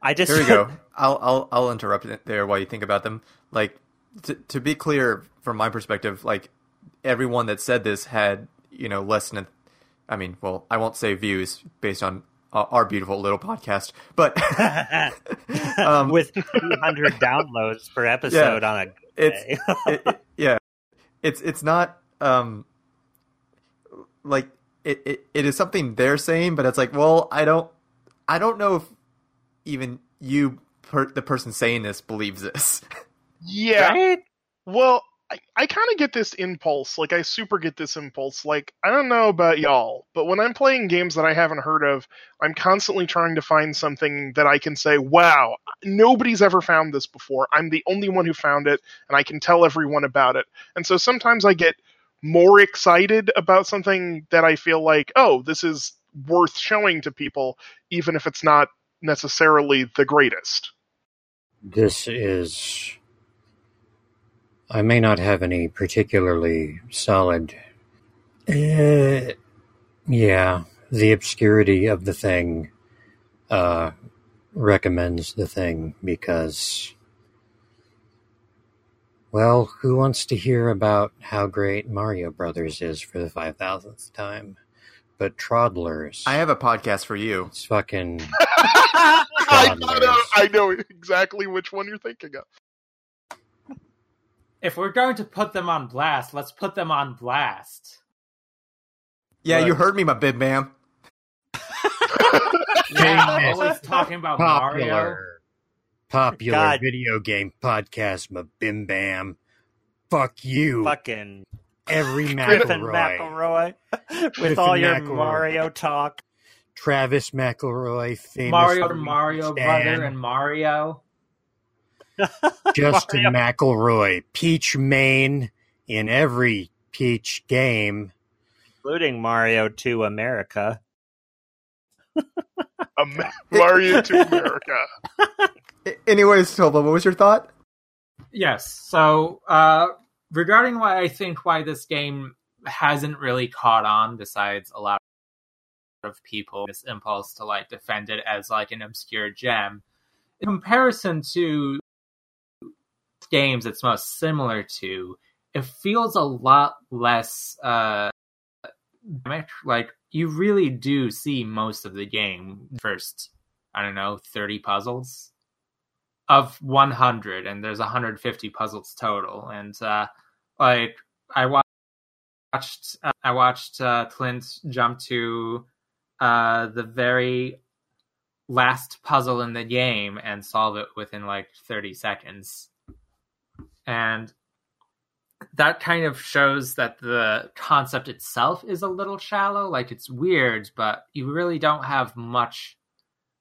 I just Here we go. I'll I'll I'll interrupt it there while you think about them. Like to to be clear from my perspective, like everyone that said this had you know less than, a, I mean, well, I won't say views based on our beautiful little podcast, but um, with 200 downloads per episode on a good it's day. it, it- yeah, it's it's not um like it, it it is something they're saying, but it's like, well, I don't I don't know if even you per, the person saying this believes this. Yeah. Right? Well, I, I kind of get this impulse. Like, I super get this impulse. Like, I don't know about y'all, but when I'm playing games that I haven't heard of, I'm constantly trying to find something that I can say, wow, nobody's ever found this before. I'm the only one who found it, and I can tell everyone about it. And so sometimes I get more excited about something that I feel like, oh, this is worth showing to people, even if it's not necessarily the greatest. This is. I may not have any particularly solid. Uh, yeah, the obscurity of the thing uh, recommends the thing because. Well, who wants to hear about how great Mario Brothers is for the 5,000th time? But Troddlers. I have a podcast for you. It's fucking. I, know, I know exactly which one you're thinking of. If we're going to put them on blast, let's put them on blast. Yeah, But- you heard me, my bib bam. Yeah, always talking about Mario. popular, popular God. video game podcast, my bim bam. Fuck you, Fucking every Griffin McElroy, McElroy with Griffin all your McElroy. Mario talk. Travis McElroy, famous Mario to Mario Stan, brother and Mario. Justin McElroy, Peach main in every Peach game. including Mario to America. Mario to America. Anyways, Tulpa, what was your thought? Yes. So, uh, regarding why I think why this game hasn't really caught on, besides a lot of people this impulse to like defend it as like an obscure gem, in comparison to games it's most similar to, it feels a lot less uh like you really do see most of the game first i don't know 30 puzzles of 100 and there's 150 puzzles total and uh like i watched uh, i watched uh clint jump to uh the very last puzzle in the game and solve it within like 30 seconds and that kind of shows that the concept itself is a little shallow like it's weird but you really don't have much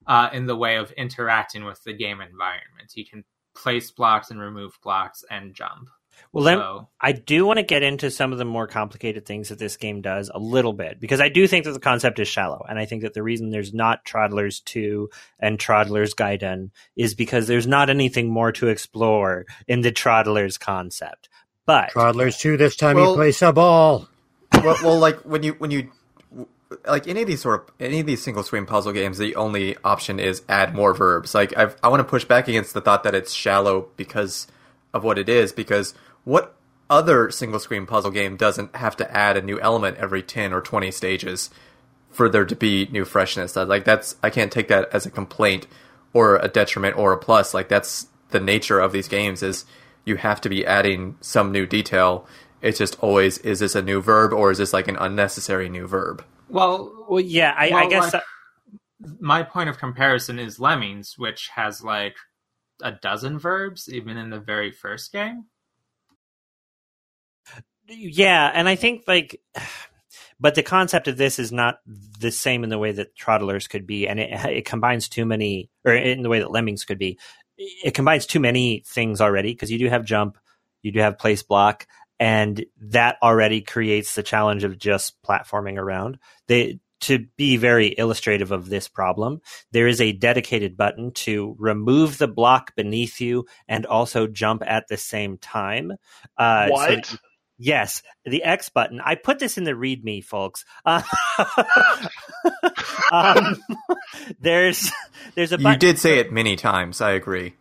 uh, in the way of interacting with the game environment. You can place blocks and remove blocks and jump. Well, then so, I do want to get into some of the more complicated things that this game does a little bit because I do think that the concept is shallow, and I think that the reason there's not Troddlers Two and Troddlers Gaiden is because there's not anything more to explore in the Troddlers concept. But Troddlers 2, this time Well- you play sub all. well, well, like when you when you like any of these sort of any of these single screen puzzle games, the only option is add more verbs. Like I've, I want to push back against the thought that it's shallow because of what it is. Because what other single screen puzzle game doesn't have to add a new element every ten or twenty stages for there to be new freshness? Like that's I can't take that as a complaint or a detriment or a plus. Like that's the nature of these games is you have to be adding some new detail. It's just always is this a new verb or is this like an unnecessary new verb? well, well, yeah, I, I guess like, my point of comparison is Lemmings, which has like a dozen verbs, even in the very first game. Yeah, and I think like, but the concept of this is not the same in the way that Troddlers could be, and it it combines too many, or in the way that Lemmings could be. It combines too many things already because you do have jump, you do have place block, and that already creates the challenge of just platforming around. They to be very illustrative of this problem, there is a dedicated button to remove the block beneath you and also jump at the same time. Uh, what? that- Yes, the X button. I put this in the README, folks. Uh, um, there's there's a You did say it many times. I agree.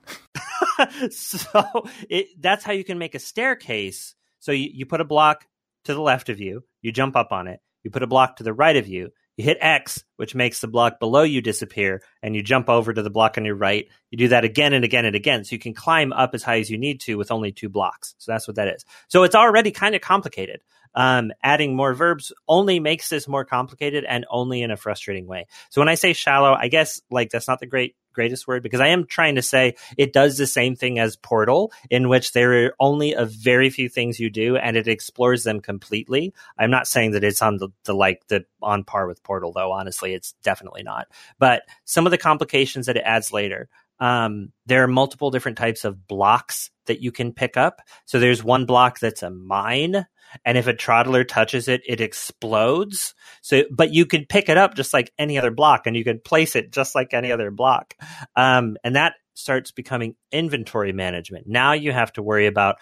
so it, that's how you can make a staircase. So you, you put a block to the left of you, you jump up on it. You put a block to the right of you, you hit X, which makes the block below you disappear, and you jump over to the block on your right. You do that again and again and again. So you can climb up as high as you need to with only two blocks. So that's what that is. So it's already kind of complicated. Um, adding more verbs only makes this more complicated and only in a frustrating way. So when I say shallow, I guess like that's not the great greatest word because I am trying to say it does the same thing as Portal, in which there are only a very few things you do and it explores them completely. I'm not saying that it's on the, the like the on par with Portal though. Honestly, it's definitely not. But some of the complications that it adds later. Um, there are multiple different types of blocks that you can pick up. So there's one block that's a mine and if a troddler touches it, it explodes. So, but you can pick it up just like any other block, and you can place it just like any other block. Um, and that starts becoming inventory management. Now you have to worry about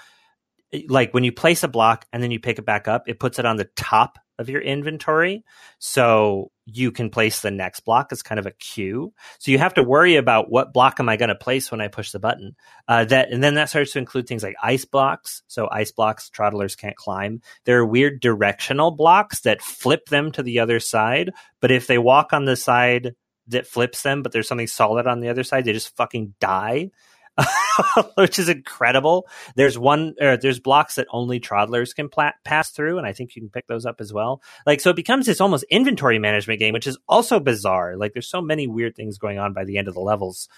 like when you place a block and then you pick it back up, it puts it on the top of your inventory. So you can place the next block as kind of a queue. So you have to worry about what block am I going to place when I push the button. Uh, that and then that starts to include things like ice blocks. So ice blocks troddlers can't climb. There are weird directional blocks that flip them to the other side. But if they walk on the side that flips them, but there's something solid on the other side, they just fucking die. which is incredible. There's one, or there's blocks that only troddlers can pla- pass through, and I think you can pick those up as well. Like, so it becomes this almost inventory management game, which is also bizarre. Like, there's so many weird things going on by the end of the levels.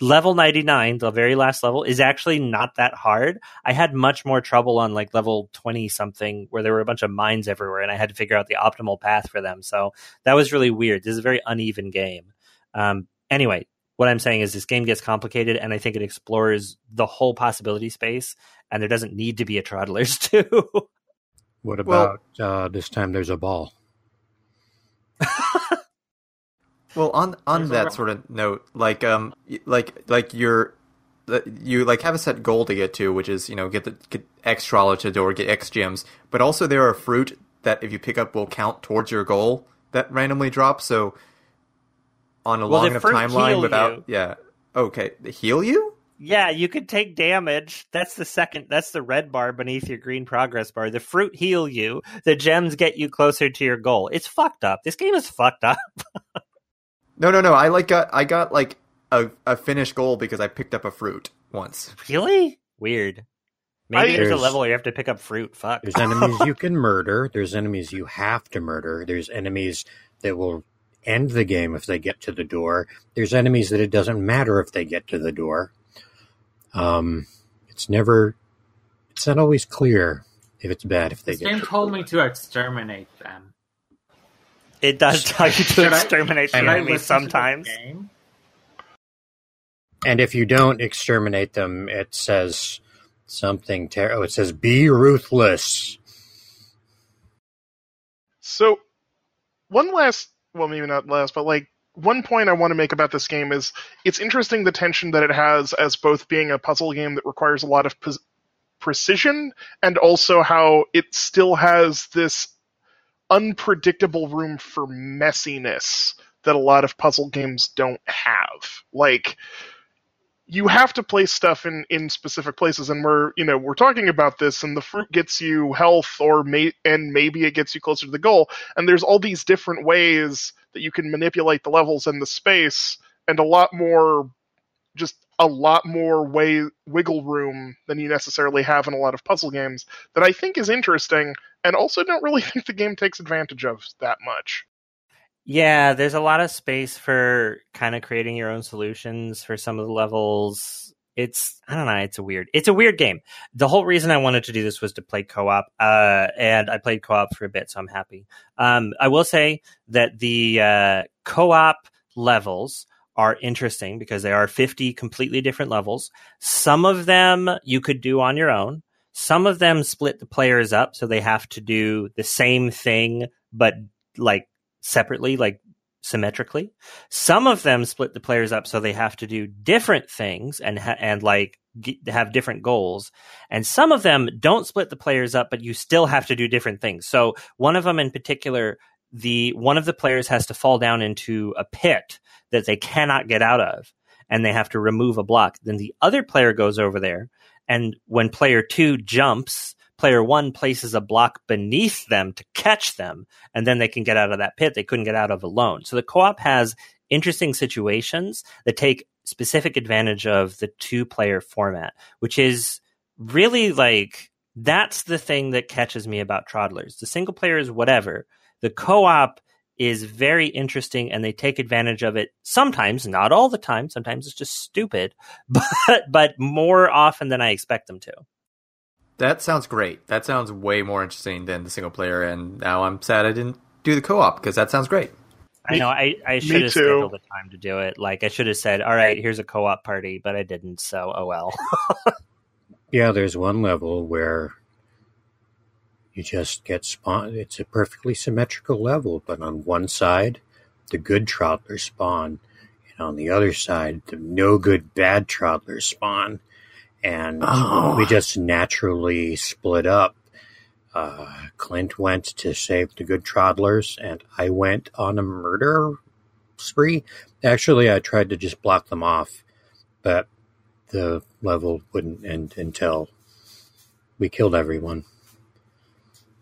Level 99, the very last level, is actually not that hard. I had much more trouble on like level 20 something where there were a bunch of mines everywhere and I had to figure out the optimal path for them. So that was really weird. This is a very uneven game. Um, anyway, what I'm saying is this game gets complicated, and I think it explores the whole possibility space, and there doesn't need to be a Troddlers too. what about well, uh, this time? There's a ball. well, on on that sort of note, like um, like like you're you like have a set goal to get to, which is you know get the get X troddler to door, get X gems, but also there are fruit that if you pick up will count towards your goal that randomly drops. So on a well, long enough timeline without you. yeah. Okay. Heal you? Yeah you could take damage. That's the second that's the red bar beneath your green progress bar. The fruit heal you. The gems get you closer to your goal. It's fucked up. This game is fucked up. No no no. I like got i got like a, a finished goal because i picked up a fruit once. Really? Weird. Maybe I, there's, there's, a level where you have to pick up fruit. Fuck. There's enemies you can murder. There's enemies you have to murder. There's enemies that will end the game if they get to the door. There's enemies that it doesn't matter if they get to the door. Um, it's never, it's not always clear if it's bad if they this get. game told me to exterminate them. It does tell you to should exterminate I, the enemies sometimes. The and if you don't exterminate them, it says something terrible. Oh, it says "Be ruthless." So, one last well, maybe not last, but like one point I want to make about this game is it's interesting the tension that it has as both being a puzzle game that requires a lot of p- precision and also how it still has this unpredictable room for messiness that a lot of puzzle games don't have. Like you have to place stuff in in specific places and we're you know we're talking about this and the fruit gets you health or may and maybe it gets you closer to the goal and there's all these different ways that you can manipulate the levels and the space and a lot more just a lot more way wiggle room than you necessarily have in a lot of puzzle games that I think is interesting and also don't really think the game takes advantage of that much. Yeah, there's a lot of space for kind of creating your own solutions for some of the levels. It's I don't know, it's a weird it's a weird game. The whole reason I wanted to do this was to play co-op, uh, and I played co-op for a bit, so I'm happy. Um, I will say that the uh, co-op levels are interesting because there are 50 completely different levels. Some of them you could do on your own. Some of them split the players up so they have to do the same thing but like separately, like symmetrically. Some of them split the players up so they have to do different things and ha- and like g- have different goals. And some of them don't split the players up, but you still have to do different things. So one of them in particular, the one of the players has to fall down into a pit that they cannot get out of, and they have to remove a block. Then the other player goes over there, and when player two jumps player one places a block beneath them to catch them, and then they can get out of that pit they couldn't get out of alone. So the co op has interesting situations that take specific advantage of the two player format, which is really like that's the thing that catches me about Troddlers. The single player is whatever. The co op is very interesting and they take advantage of it sometimes, not all the time. Sometimes it's just stupid, but but more often than I expect them to. That sounds great. That sounds way more interesting than the single player. And now I'm sad I didn't do the co-op because that sounds great. I know I, I should have too. scheduled the time to do it. Like I should have said, "All right, here's a co-op party," but I didn't. So oh well. Yeah, there's one level where you just get spawn. It's a perfectly symmetrical level, but on one side, the good Troddlers spawn, and on the other side, the no good bad Troddlers spawn. And Oh. we just naturally split up. Uh, Clint went to save the good Troddlers, and I went on a murder spree. Actually, I tried to just block them off, but the level wouldn't end until we killed everyone.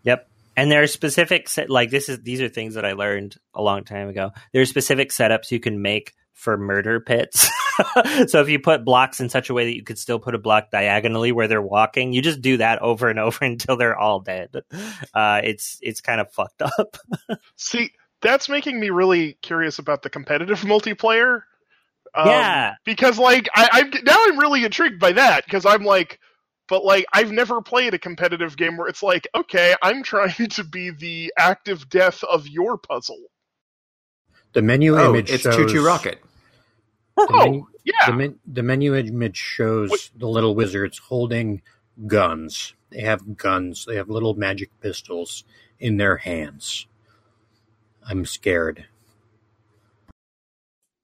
Yep. And there are specific set like this is these are things that I learned a long time ago. There are specific setups you can make for murder pits. so if you put blocks in such a way that you could still put a block diagonally where they're walking, you just do that over and over until they're all dead. Uh, it's it's kind of fucked up. See, that's making me really curious about the competitive multiplayer. Um, yeah. because like I, I'm now I'm really intrigued by that because I'm like, but like I've never played a competitive game where it's like, okay, I'm trying to be the active death of your puzzle. The menu Oh, image it's shows ChuChu Rocket. The, Oh, menu, yeah. the, men, the menu image shows Wait. the little wizards holding guns. They have guns. They have little magic pistols in their hands. I'm scared.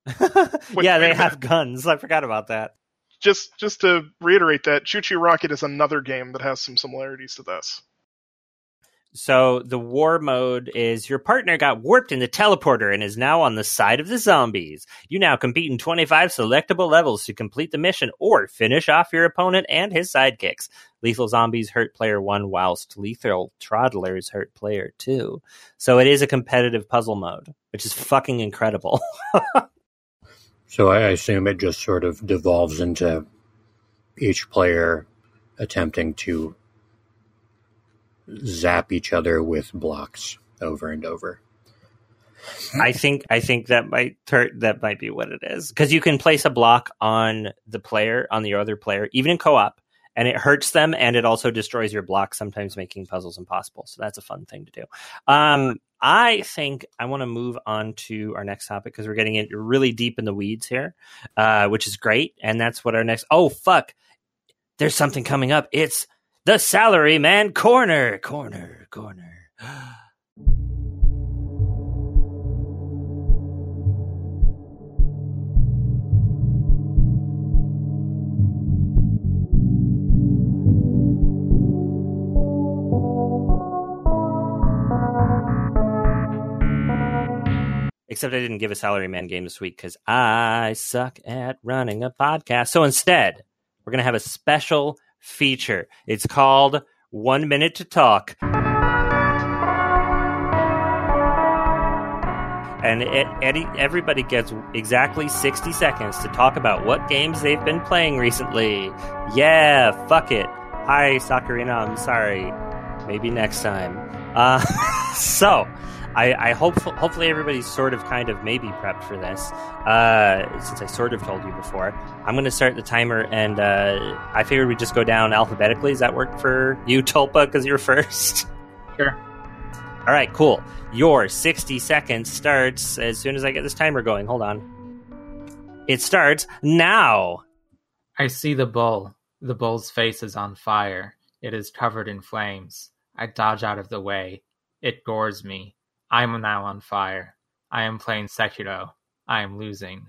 yeah, they have guns. I forgot about that. Just just to reiterate that, ChuChu Rocket is another game that has some similarities to this. So the war mode is your partner got warped in the teleporter and is now on the side of the zombies. You now compete in 25 selectable levels to complete the mission or finish off your opponent and his sidekicks. Lethal zombies hurt player 1 whilst lethal troddlers hurt player 2. So it is a competitive puzzle mode, which is fucking incredible. So I assume it just sort of devolves into each player attempting to zap each other with blocks over and over. I think I think that might tur- that might be what it is. Because you can place a block on the player on the other player even in co-op and it hurts them and it also destroys your block sometimes making puzzles impossible. So that's a fun thing to do. Um, i think i want to move on to our next topic because we're getting in really deep in the weeds here uh, which is great. And that's what our next oh fuck. There's something coming up. It's the salary man corner corner corner Except I didn't give a salary man game this week because I suck at running a podcast. So instead, we're going to have a special feature. It's called One Minute to Talk. And it, everybody gets exactly 60 seconds to talk about what games they've been playing recently. Yeah, fuck it. Hi, Sakurina. I'm sorry. Maybe next time. Uh, so, I, I hope hopefully everybody's sort of kind of maybe prepped for this. Uh, since I sort of told you before, I'm going to start the timer, and uh, I figured we'd just go down alphabetically. Does that work for you, Tulpa? Because you're first. Sure. All right, cool. Your 60 seconds starts as soon as I get this timer going. Hold on. It starts now. I see the bull. The bull's face is on fire. It is covered in flames. I dodge out of the way. It gores me. I am now on fire. I am playing Sekiro. I am losing.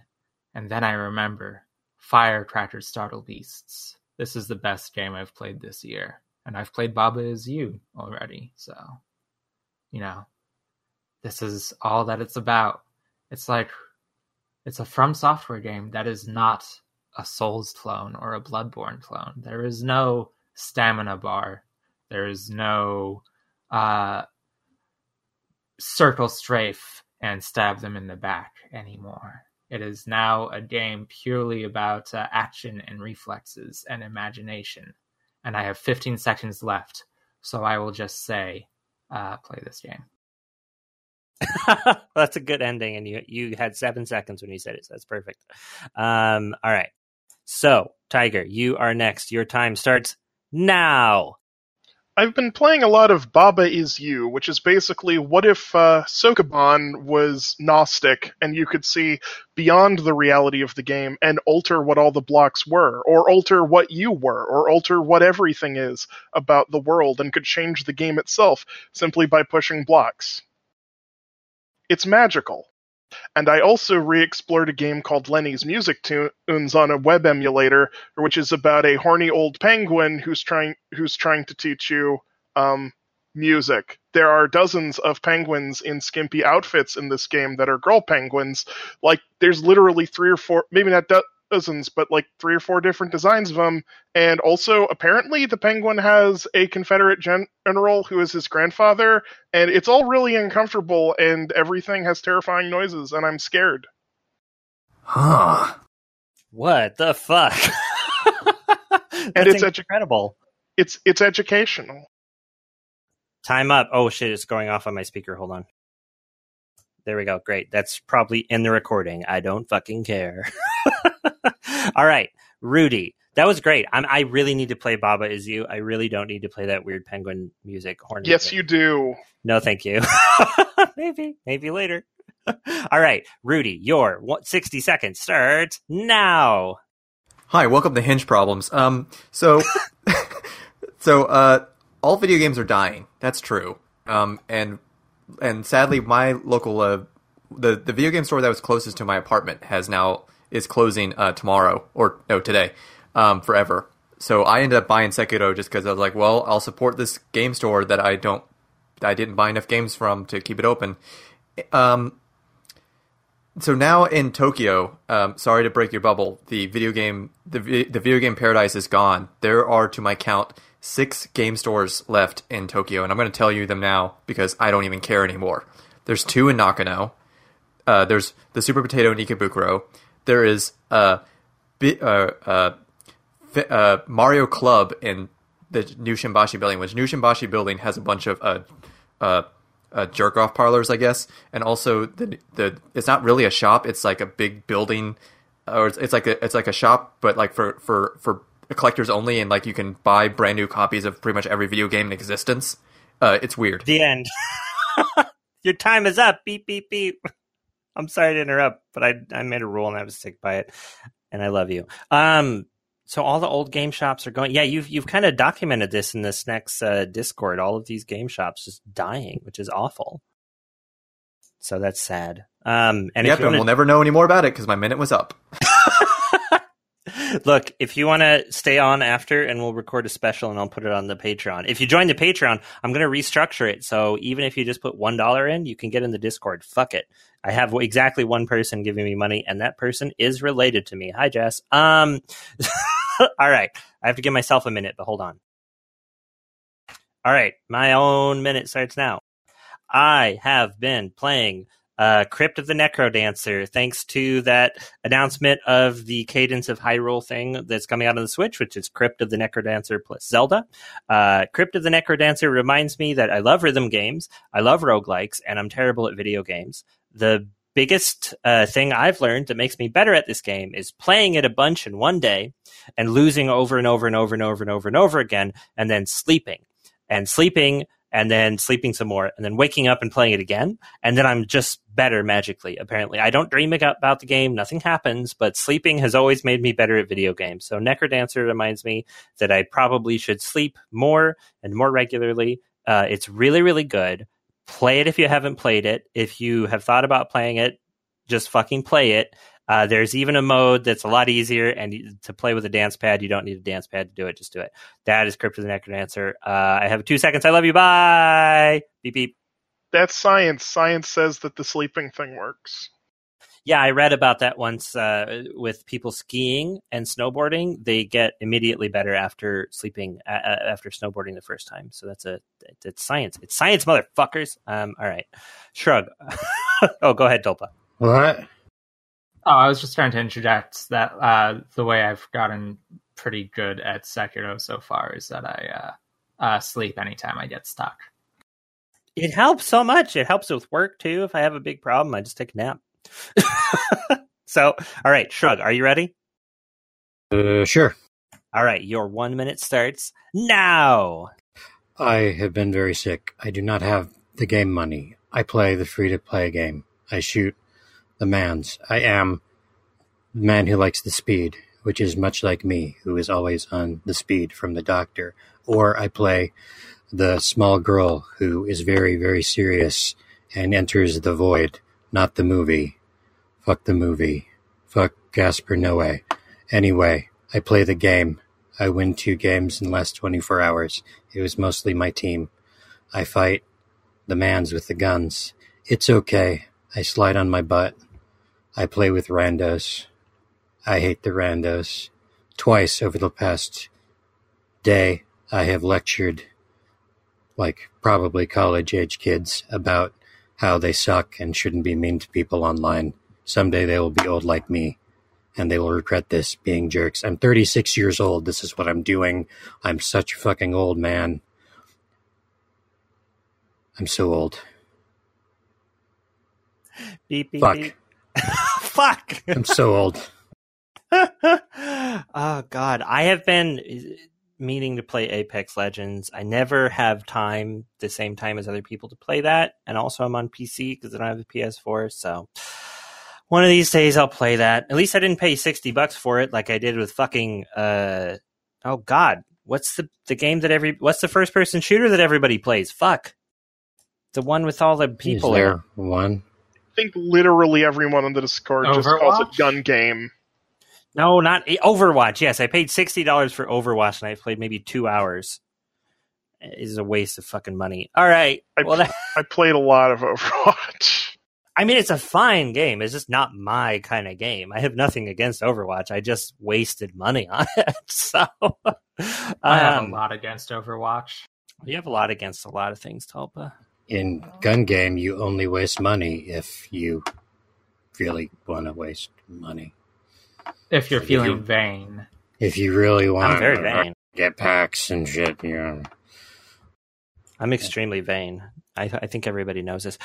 And then I remember Firecrackers Startle Beasts. This is the best game I've played this year. And I've played Baba Is You already, so you know. This is all that it's about. It's like it's a From Software game that is not a Souls clone or a Bloodborne clone. There is no stamina bar. There is no uh, circle strafe and stab them in the back anymore. It is now a game purely about uh, action and reflexes and imagination. And I have 15 seconds left, so I will just say, uh, play this game. that's a good ending, and you you had seven seconds when you said it. So that's perfect. Um, all right. So, Tiger, you are next. Your time starts now. I've been playing a lot of Baba Is You, which is basically what if uh, Sokoban was Gnostic and you could see beyond the reality of the game and alter what all the blocks were, or alter what you were, or alter what everything is about the world and could change the game itself simply by pushing blocks. It's magical. And I also re-explored a game called Lenny's MusicToons on a web emulator, which is about a horny old penguin who's trying who's trying to teach you um, music. There are dozens of penguins in skimpy outfits in this game that are girl penguins. Like there's literally three or four, maybe not do- dozens, but like three or four different designs of them. And also, apparently, the penguin has a Confederate general who is his grandfather, and it's all really uncomfortable, and everything has terrifying noises, and I'm scared. Huh. What the fuck? and it's edu- incredible. It's it's educational. Time up. Oh shit! It's going off on my speaker. Hold on. There we go. Great. That's probably in the recording. I don't fucking care. All right, Rudy. That was great. I'm, i really need to play Baba Is You. I really don't need to play that weird penguin music. Horn yes, music. you do. No, thank you. maybe, maybe later. All right, Rudy, your 60 seconds starts now. Hi, welcome to Hinge Problems. Um, so, so, uh, all video games are dying. That's true. Um, and, and sadly, my local, uh, the, the video game store that was closest to my apartment has now is closing uh, tomorrow or no today um, forever. So I ended up buying Sekiro just because I was like, well, I'll support this game store that I don't, I didn't buy enough games from to keep it open. Um, so now in Tokyo, um, sorry to break your bubble, the video game, the the video game paradise is gone. There are, to my count, six game stores left in Tokyo, and I'm going to tell you them now because I don't even care anymore. There's two in Nakano. Uh, there's the Super Potato in Ikebukuro there is a uh, uh, uh, Mario Club in the new Shimbashi building, which new Shimbashi building has a bunch of uh, uh, uh, jerk off parlors, I guess, and also the the it's not really a shop; it's like a big building, or it's, it's like a it's like a shop, but like for for for collectors only, and like you can buy brand new copies of pretty much every video game in existence. It's weird. The end. Your time is up. Beep beep beep. I'm sorry to interrupt, but I I made a rule and I was sick by it, and I love you. Um, so all the old game shops are going. Yeah, you've you've kind of documented this in this next uh, Discord. All of these game shops just dying, which is awful. So that's sad. Um, and yep, and wanna... we'll never know any more about it because my minute was up. Look, if you want to stay on after, and we'll record a special, and I'll put it on the Patreon. If you join the Patreon, I'm going to restructure it. So even if you just put one dollar in, you can get in the Discord. Fuck it. I have exactly one person giving me money, and that person is related to me. Hi, Jess. Um, all right. I have to give myself a minute, but hold on. All right, my own minute starts now. I have been playing uh, Crypt of the Necrodancer, thanks to that announcement of the Cadence of Hyrule thing that's coming out on the Switch, which is Crypt of the Necrodancer plus Zelda. Uh, Crypt of the Necrodancer reminds me that I love rhythm games, I love roguelikes, and I'm terrible at video games. The biggest uh, thing I've learned that makes me better at this game is playing it a bunch in one day and losing over and over and over and over and over and over again, and then sleeping and sleeping and then sleeping some more and then waking up and playing it again. And then I'm just better magically, apparently. I don't dream about the game, nothing happens, but sleeping has always made me better at video games. So Necrodancer reminds me that I probably should sleep more and more regularly. Uh, it's really, really good. Play it if you haven't played it. If you have thought about playing it, just fucking play it. Uh, there's even a mode that's a lot easier, and to play with a dance pad, you don't need a dance pad to do it. Just do it. That is Crypt of the Necrodancer. Uh, I have two seconds. I love you. Bye. Beep beep. That's science. Science says that the sleeping thing works. Yeah, I read about that once uh, with people skiing and snowboarding. They get immediately better after sleeping uh, after snowboarding the first time. So that's a it's science. It's science, motherfuckers. Um, all right, shrug. oh, go ahead, Tulpa. What? Oh, I was just trying to interject that uh, the way I've gotten pretty good at Sekiro so far is that I uh, uh, sleep anytime I get stuck. It helps so much. It helps with work too. If I have a big problem, I just take a nap. so, all right, Shrug, are you ready? Uh, sure. All right, your one minute starts now. I have been very sick. I do not have the game money. I play the free to play game. I shoot the mans. I am the man who likes the speed, which is much like me, who is always on the speed from the doctor. Or I play the small girl who is very, very serious and enters the void, not the movie. Fuck the movie. Fuck Gaspar Noé. Anyway, I play the game. I win two games in last 24 hours. It was mostly my team. I fight the mans with the guns. It's okay. I slide on my butt. I play with randos. I hate the randos. Twice over the past day, I have lectured, like probably college age kids, about how they suck and shouldn't be mean to people online. Someday they will be old like me and they will regret this being jerks. I'm 36 years old. This is what I'm doing. I'm such a fucking old man. I'm so old. Beep, beep, Fuck. beep. Fuck. I'm so old. oh God, I have been meaning to play Apex Legends. I never have time the same time as other people to play that, and also I'm on PC because I don't have a PS4. So one of these days I'll play that. At least I didn't pay sixty bucks for it like I did with fucking. Uh, oh God, what's the the game that every what's the first person shooter that everybody plays? Fuck, the one with all the people. Is in there one? I think literally everyone on the Discord just calls it gun game. No, not Overwatch. Yes, I paid sixty dollars for Overwatch, and I played maybe two hours. It is a waste of fucking money. All right. I, Well, that, I played a lot of Overwatch. I mean, it's a fine game. It's just not my kind of game. I have nothing against Overwatch. I just wasted money on it. So I have um, a lot against Overwatch. You have a lot against a lot of things, Tulpa. In gun game, you only waste money if you really want to waste money. If you're If feeling you- vain. If you really want I'm very to vain. get packs and shit, you know. I'm extremely vain. I, I think everybody knows this.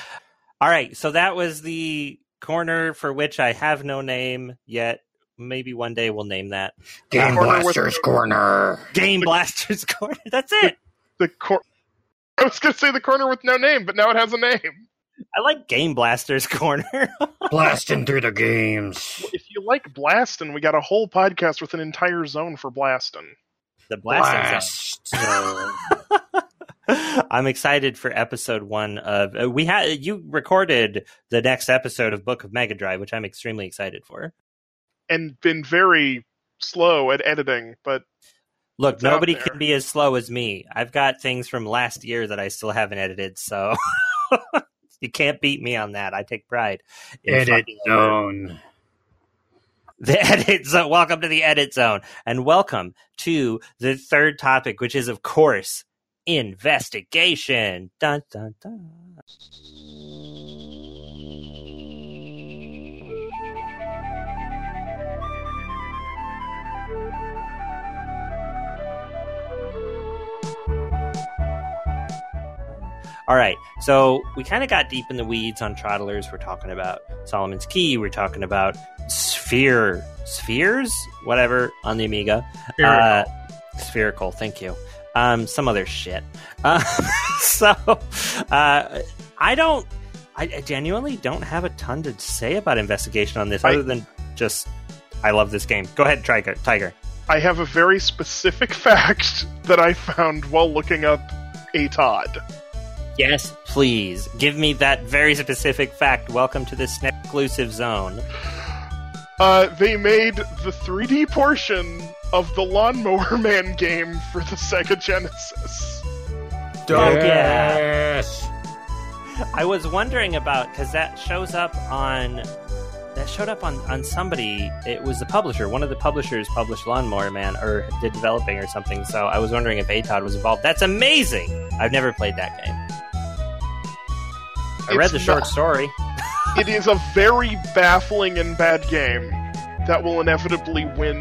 All right, so that was the corner for which I have no name yet. Maybe one day we'll name that Game Corner with- Blasters Corner. Game Blasters Corner. That's it. The cor- I was going to say the corner with no name, but now it has a name. I like Game Blasters Corner. Blasting through the games. If you like Blastin', we got a whole podcast with an entire zone for Blastin'. the Blasting Zone. Blast. I'm excited for episode one of uh, we had you recorded the next episode of Book of Mega Drive, which I'm extremely excited for. And been very slow at editing, but Look, nobody can be as slow as me. I've got things from last year that I still haven't edited, so you can't beat me on that. I take pride. in Edit zone. The edit zone. Welcome to the edit zone, and welcome to the third topic, which is, of course, investigation. Dun dun dun. All right, so we kind of got deep in the weeds on Troddlers. We're talking about Solomon's Key. We're talking about Sphere, Spheres, whatever on the Amiga. Uh, spherical, thank you. Um, some other shit. Uh, so, uh, I don't. I I genuinely don't have a ton to say about investigation on this, I- other than just I love this game. Go ahead, Tiger. Tiger. I have a very specific fact that I found while looking up ATOD. Yes, please give me that very specific fact. Welcome to this exclusive zone. Uh, they made the 3D portion of the Lawnmower Man game for the Sega Genesis. Fuck. Yes. I was wondering about because that shows up on that showed up on on somebody. It was the publisher. One of the publishers published Lawnmower Man or did developing or something. So I was wondering if ATOD was involved. That's amazing. I've never played that game. I read the short not- story. It is a very baffling and bad game that will inevitably win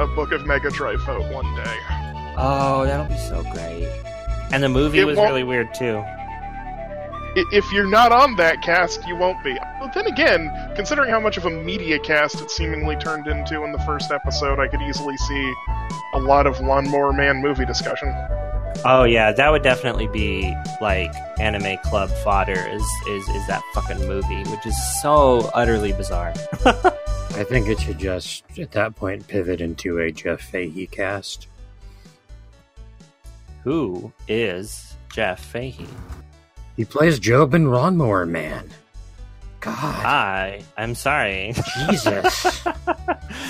a Book of Mega Drive vote one day. Oh, that'll be so great. And the movie It was really weird too. If you're not on that cast, you won't be. But then again, considering how much of a media cast it seemingly turned into in the first episode, I could easily see a lot of Lawnmower Man movie discussion. Oh yeah, that would definitely be like anime club fodder. Is is is that fucking movie, which is so utterly bizarre. I think it should just, at that point, pivot into a Jeff Fahey cast. Who is Jeff Fahey? He plays Job in Lawnmower Man. God, Hi, I'm sorry. Jesus.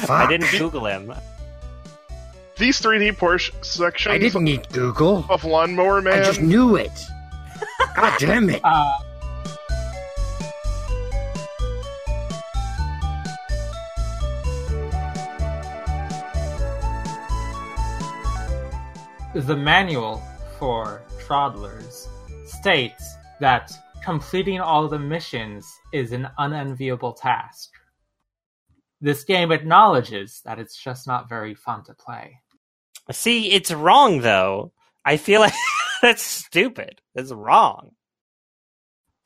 I didn't Google him. These 3D Porsche sections I didn't need Google. of Lawnmower Man. I just knew it. God damn it. Uh, the manual for Troddlers states that completing all the missions is an unenviable task. This game acknowledges that it's just not very fun to play. See, it's wrong though. I feel like that's stupid. It's wrong.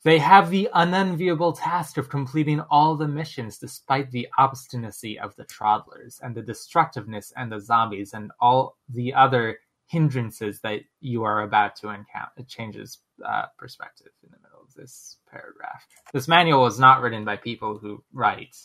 They have the unenviable task of completing all the missions despite the obstinacy of the Troddlers and the destructiveness and the zombies and all the other hindrances that you are about to encounter. It changes uh, perspective in the middle of this paragraph. This manual was not written by people who write.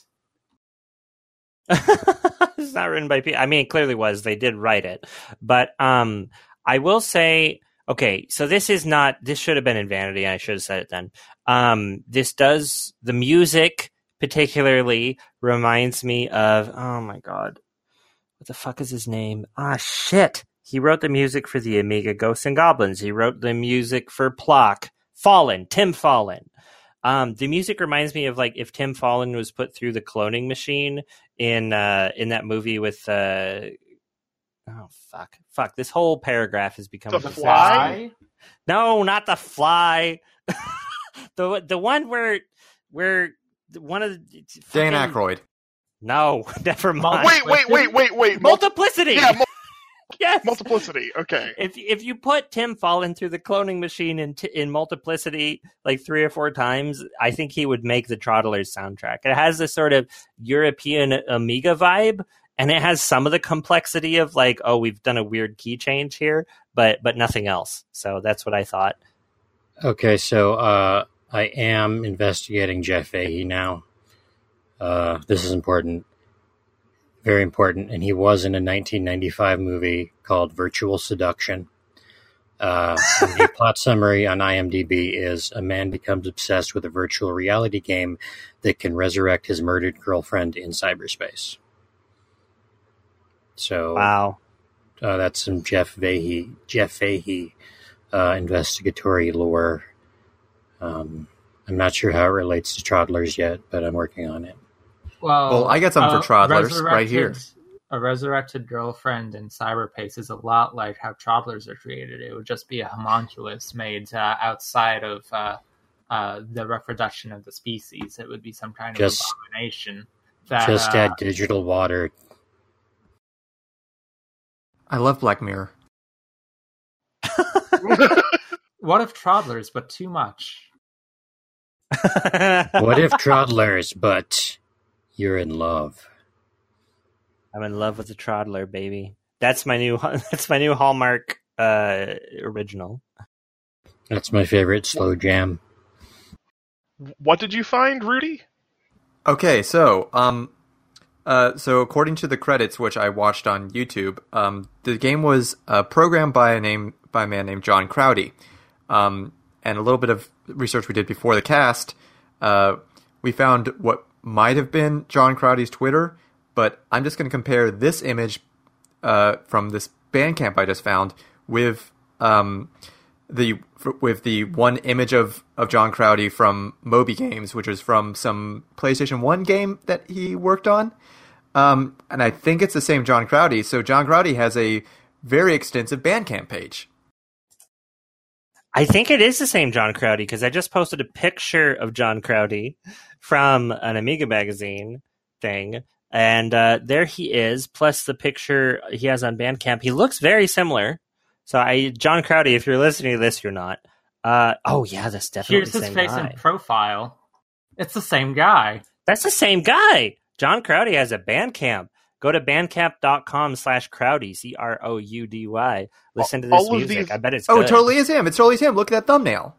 It's not written by people. I mean, it clearly was. They did write it, but um, I will say, okay, so this is not. This should have been in Vanity. I should have said it then. Um, this does the music particularly reminds me of. Oh my god, what the fuck is his name? Ah, shit. He wrote the music for the Amiga Ghosts and Goblins. He wrote the music for Plok. Follin, Tim Follin. Um, the music reminds me of like if Tim Follin was put through the cloning machine in uh, in that movie with uh, oh fuck fuck this whole paragraph has become The a. Fly? No, not the fly. the the one where where one of the Dan fucking- Aykroyd. No, never mind. Wait, wait, wait, wait, wait. Multiplicity. yeah, mul- yes. multiplicity. Okay. if if you put Tim Follin through the cloning machine in t- in multiplicity like three or four times, I think he would make the Troddlers soundtrack. It has this sort of European Amiga vibe, and it has some of the complexity of like, oh, we've done a weird key change here, but but nothing else. So that's what I thought. Okay, so uh, I am investigating Jeff Fahey now. Uh, this is important, very important, and he was in a 1995 movie called Virtual Seduction. Uh, the plot summary on IMDb is a man becomes obsessed with a virtual reality game that can resurrect his murdered girlfriend in cyberspace. So Wow. uh, that's some Jeff Fahey, Jeff Fahey uh, investigatory lore. Um, I'm not sure how it relates to Troddlers yet, but I'm working on it. Well, Well, I got something uh, for Troddlers right here. A resurrected girlfriend in Cyberpace is a lot like how Troddlers are created. It would just be a homunculus made uh, outside of uh, uh, the reproduction of the species. It would be some kind Just- of abomination. That, Just uh, add digital water. I love Black Mirror. what if Troddlers, but too much? What if Troddlers, but you're in love? I'm in love with the Troddler, baby. That's my new. That's my new Hallmark uh, original. That's my favorite slow jam. What did you find, Rudy? Okay, so um, uh, so according to the credits, which I watched on YouTube, um, the game was uh, programmed by a name by a man named John Croudy, um, and a little bit of research we did before the cast, uh, we found what might have been John Croudy's Twitter, but I'm just going to compare this image uh, from this Bandcamp I just found with um, the with the one image of, of John Croudy from Moby Games, which was from some PlayStation One game that he worked on. Um, and I think it's the same John Croudy. So John Croudy has a very extensive Bandcamp page. I think it is the same John Croudy because I just posted a picture of John Croudy from an Amiga magazine thing, and uh, there he is. Plus the picture he has on Bandcamp. He looks very similar. So I, John Croudy, if you're listening to this, you're not. Uh, oh yeah, that's definitely Here's his face guy. in profile. It's the same guy. That's the same guy. John Croudy has a Bandcamp. Go to bandcamp.com slash Croudy, C R O U D Y. Listen to this All of music. these- I bet it's Oh, good. it totally is him. It's totally him. Look at that thumbnail.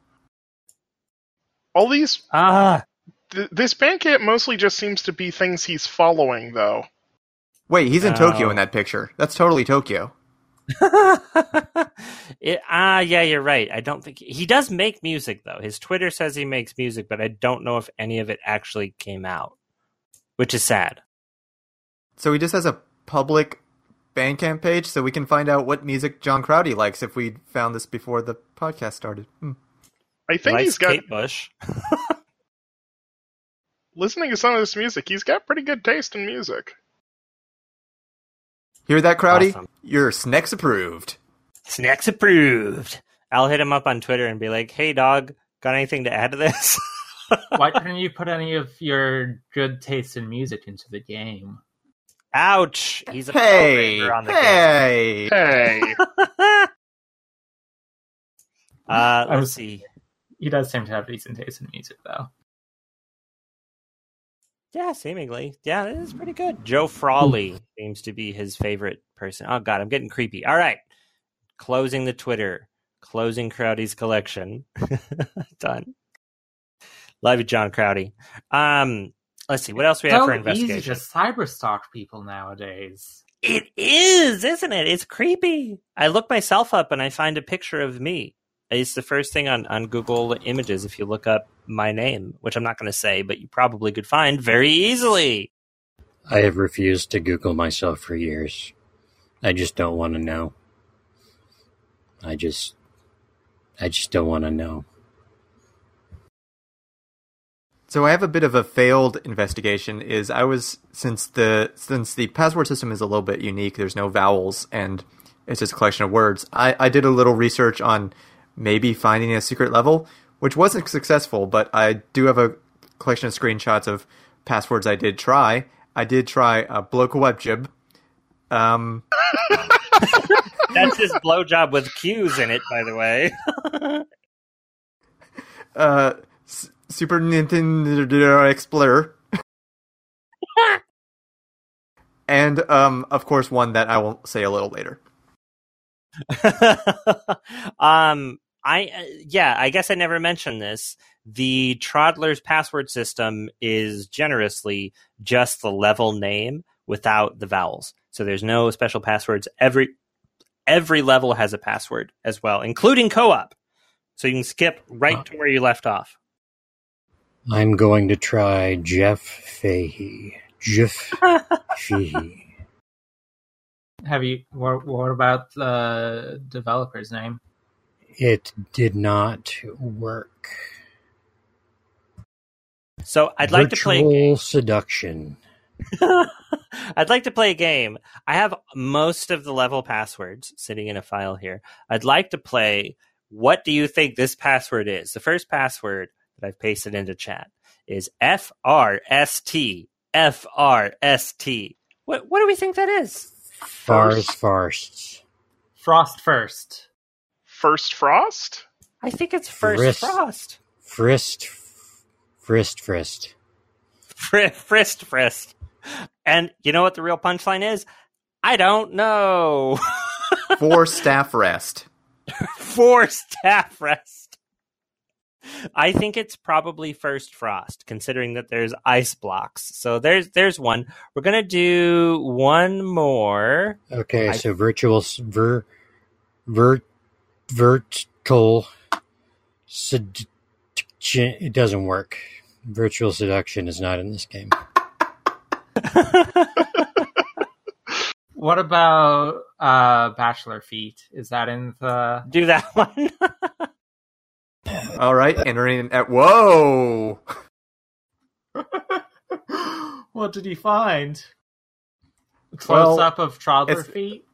All these Ah, th- this Bandcamp mostly just seems to be things he's following, though. Wait, he's in Tokyo Oh. in that picture. That's totally Tokyo. it, ah, yeah, you're right. I don't think he does make music though. His Twitter says he makes music, but I don't know if any of it actually came out, which is sad. So he just has a public Bandcamp page, so we can find out what music John Croudy likes if we found this before the podcast started. Hmm. I think Likes he's got Kate Bush. listening to some of this music. He's got pretty good taste in music. Hear that, Croudy? Awesome. You're Snex approved. Snacks approved. I'll hit him up on Twitter and be like, "Hey, dog, got anything to add to this?" Why couldn't you put any of your good taste in music into the game? Ouch! He's a Hey, programmer on the hey. Hey, uh, let's was- see. He does seem to have decent taste in music, though. Yeah, seemingly. Yeah, it is pretty good. Joe Frawley seems to be his favorite person. Oh god, I'm getting creepy. All right. Closing the Twitter. Closing Croudy's collection. Done. Love you, John Croudy. Um, let's see. What else we have so for easy investigation? to cyberstalk people nowadays. It is, isn't it? It's creepy. I look myself up and I find a picture of me. It's the first thing on, on Google Images if you look up my name, which I'm not going to say, but you probably could find very easily. I have refused to Google myself for years. I just don't want to know. I just, I just don't want to know. So I have a bit of a failed investigation. Is I was since the since the password system is a little bit unique. There's no vowels and it's just a collection of words. I, I did a little research on maybe finding a secret level, which wasn't successful. But I do have a collection of screenshots of passwords I did try. I did try a blowkawebjib. Um, That's his blowjob with Q's in it, by the way. uh, Super Nintendo Explorer. and um, of course, one that I will say a little later. um, I uh, yeah, I guess I never mentioned this. The Troddler's password system is generously just the level name without the vowels. So there's no special passwords. Every every level has a password as well, including co-op. So you can skip right to where you left off. I'm going to try Jeff Fahey. Jeff Fahey. Have you? What, what about the developer's name? It did not work. So I'd like to play. Virtual seduction. I'd like to play a game. I have most of the level passwords sitting in a file here. I'd like to play what do you think this password is? The first password that I've pasted into chat is F R S T F R S T. What what do we think that is? Fars farsts. Frost first. first frost. I think it's first Frist. frost. Frist. Frist frist. Fr- frist frist. And you know what the real punchline is? I don't know. For staff rest. for staff rest. I think it's probably first frost, considering that there's ice blocks. So there's there's one. We're gonna do one more. Okay, I- so virtual s- ver vert vertical seduction. It doesn't work. Virtual seduction is not in this game. What about uh, Bachelor Feet? Is that in the? do that one. All right, entering at whoa. what did he find? Close Well, up of Troddler it's- feet,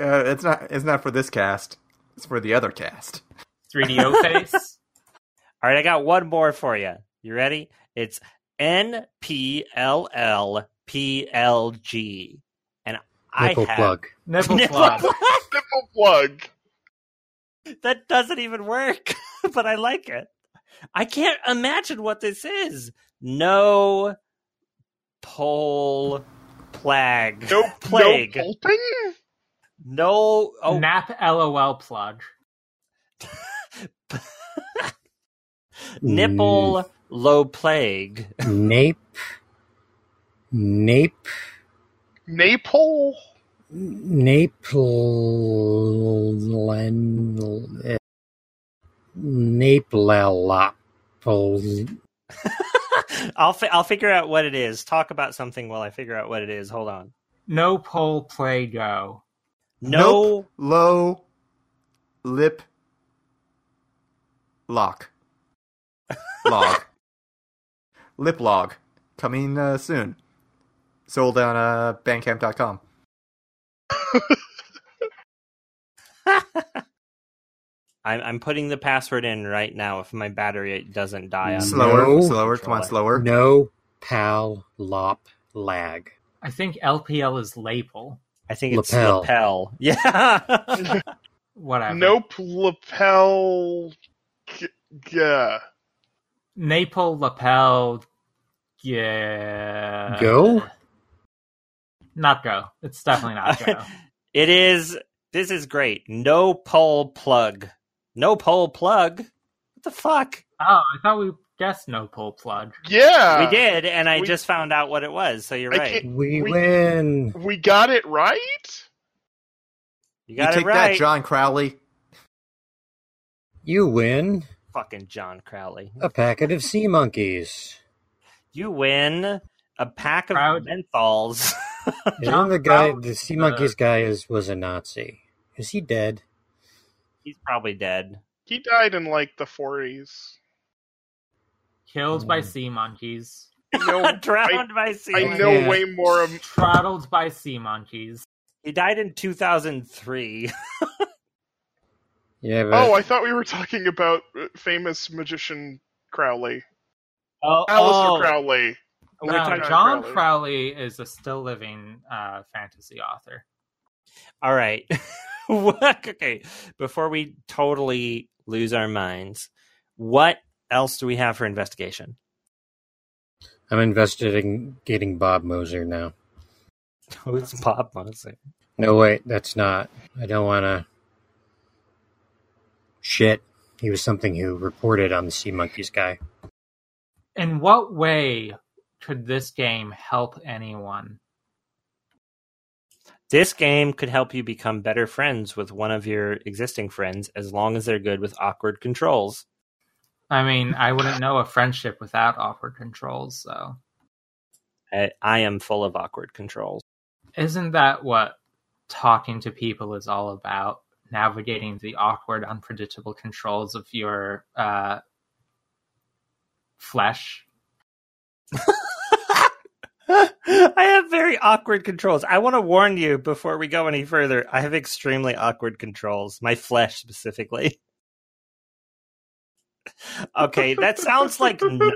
Uh, it's not. It's not for this cast. It's for the other cast. 3DO face. All right, I got one more for you. You ready? It's N P L L P L G, and Nipple I have plug. Nipple Nipple plug. plug. Nipple plug. That doesn't even work. but I like it. I can't imagine what this is. No pole plague. No, plague. no pulping? No. Oh, Nap LOL plug. nipple mm. low plague. Nape. Nape. Napole? Naple. Naplalopol. I'll fi- I'll figure out what it is. Talk about something while I figure out what it is. Hold on. No pole play go. No. Nope. Low. Lip. Lock. Log. Lip log. Coming uh, soon. Sold on uh, Bandcamp.com. I'm I'm putting the password in right now. If my battery doesn't die on Slower, No. slower, come on, slower. No pal lop lag. I think LPL is lapel. I think it's Lapel. lapel. Yeah. Whatever. Nope, lapel. G- yeah. Naple lapel. Yeah. Go? Not go. It's definitely not go. it is. This is great. No pole plug. No pole plug. What the fuck? oh, I thought we guessed no pole plug. Yeah. we did, and I we- just found out what it was. So you're I right. We, We- win. We got it right? You You got take it right. that, John Crowley. You win Fucking John Crowley. a packet of sea monkeys. You win a pack of Proud. menthols. And the guy, the sea monkeys guy, is was a Nazi. Is he dead? He's probably dead. He died in like the 40s. Killed by Mm. sea monkeys. No, Drowned by sea. Monkeys. I monkeys. know Yeah. way more of. Throttled by sea monkeys. He died in 2003. Yeah, but Oh, I thought we were talking about uh, famous magician Crowley. Oh, Aleister Crowley. We're No, talking- John Crowley. Crowley is a still living uh, fantasy author. All right. What- okay. Before we totally lose our minds, what else do we have for investigation? I'm investigating getting Bob Moser now. Who's Bob Moser? No, wait, that's not. I don't want to. Shit. He was something who reported on the Sea Monkeys guy. In what way could this game help anyone? This game could help you become better friends with one of your existing friends as long as they're good with awkward controls. I mean, I wouldn't know a friendship without awkward controls, so I, I am full of awkward controls. isn't that what talking to people is all about? Navigating the awkward, unpredictable controls of your uh, flesh. I have very awkward controls. I want to warn you before we go any further. I have extremely awkward controls. My flesh specifically. okay, that sounds like nothing.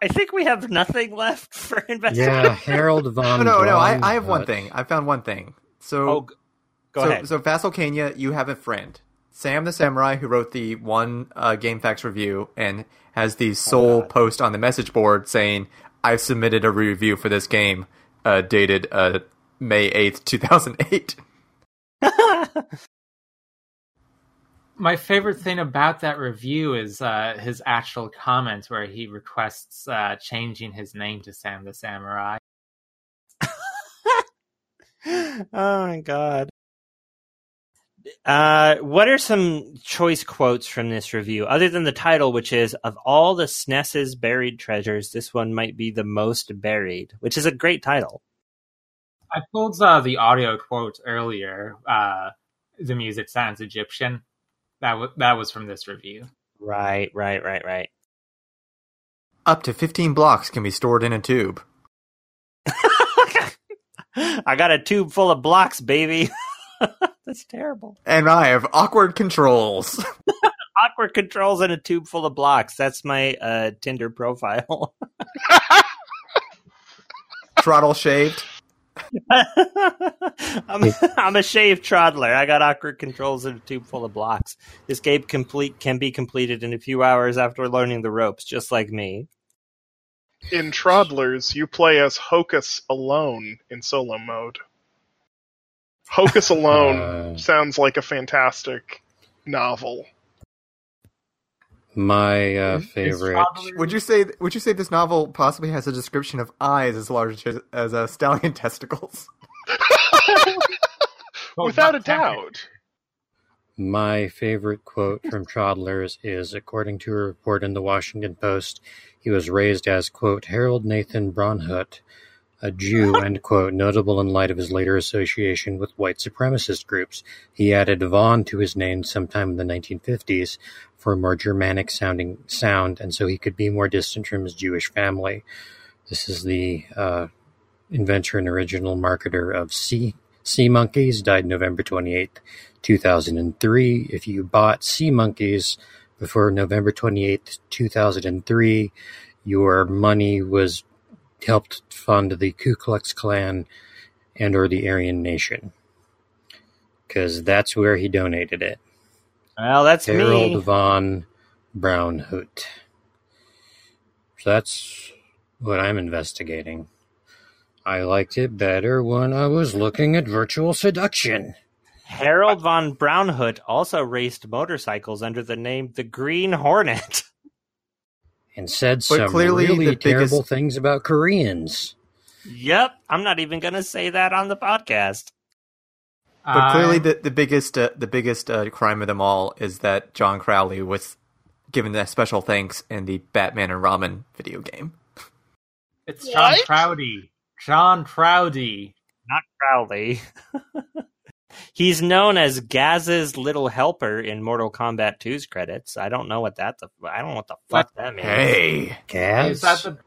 I think we have nothing left for investigation. Yeah, Harold von. no, no. I, I have one thing. I found one thing. So, Oh, go so, ahead. So, Vasselcania, you have a friend, Sam the Samurai, who wrote the one uh, GameFAQs review and has the sole God. post on the message board saying, "I've submitted a review for this game, uh, dated uh, May eighth, two thousand eight. My favorite thing about that review is uh, his actual comment where he requests uh, changing his name to Sam the Samurai. oh my god. Uh, what are some choice quotes from this review, other than the title, which is "Of all the SNES's buried treasures, this one might be the most buried," which is a great title. I pulled uh, the audio quote earlier. Uh, the music sounds Egyptian. That was that was from this review. Right, right, right, right. Up to fifteen blocks can be stored in a tube." I got a tube full of blocks, baby. That's terrible. And I have awkward controls. Awkward controls in a tube full of blocks. That's my uh, Tinder profile. Throttle shaved. I'm, I'm a shaved troddler. I got awkward controls and a tube full of blocks. This game complete can be completed in a few hours after learning the ropes, just like me. In Troddlers, you play as Hocus alone in solo mode. Hocus alone Uh, sounds like a fantastic novel. my uh, Is- is favorite. Toddler- Would you say Would you say this novel possibly has a description of eyes as large as, as uh, stallion testicles? Well, Without a doubt. My favorite quote from Toddlers is according to a report in the Washington Post, he was raised as, quote, Harold Nathan Braunhut, a Jew, quote, notable in light of his later association with white supremacist groups. He added von to his name sometime in the 1950s for a more Germanic sounding sound, and so he could be more distant from his Jewish family. This is the uh, inventor and original marketer of Sea, sea Monkeys, died November 28th, 2003. If you bought Sea Monkeys before November 28th, 2003, your money was helped fund the Ku Klux Klan and or the Aryan Nation. Because that's where he donated it. Well, that's Harold me. von Braunhut. So that's what I'm investigating. I liked it better when I was looking at virtual seduction. Harold von Braunhut also raced motorcycles under the name the Green Hornet. and said But some clearly really the terrible biggest- things about Koreans. yep, I'm not even going to say that on the podcast. But clearly, I- the the biggest uh, the biggest uh, crime of them all is that John Crowley was given that special thanks in the Batman and Robin video game. it's John What? Croudy. John Croudy. Not Crowley. He's known as Gaz's little helper in Mortal Kombat 2's credits. I don't know what that. The, I don't know what the fuck that means. Hey, Kaz? Is that the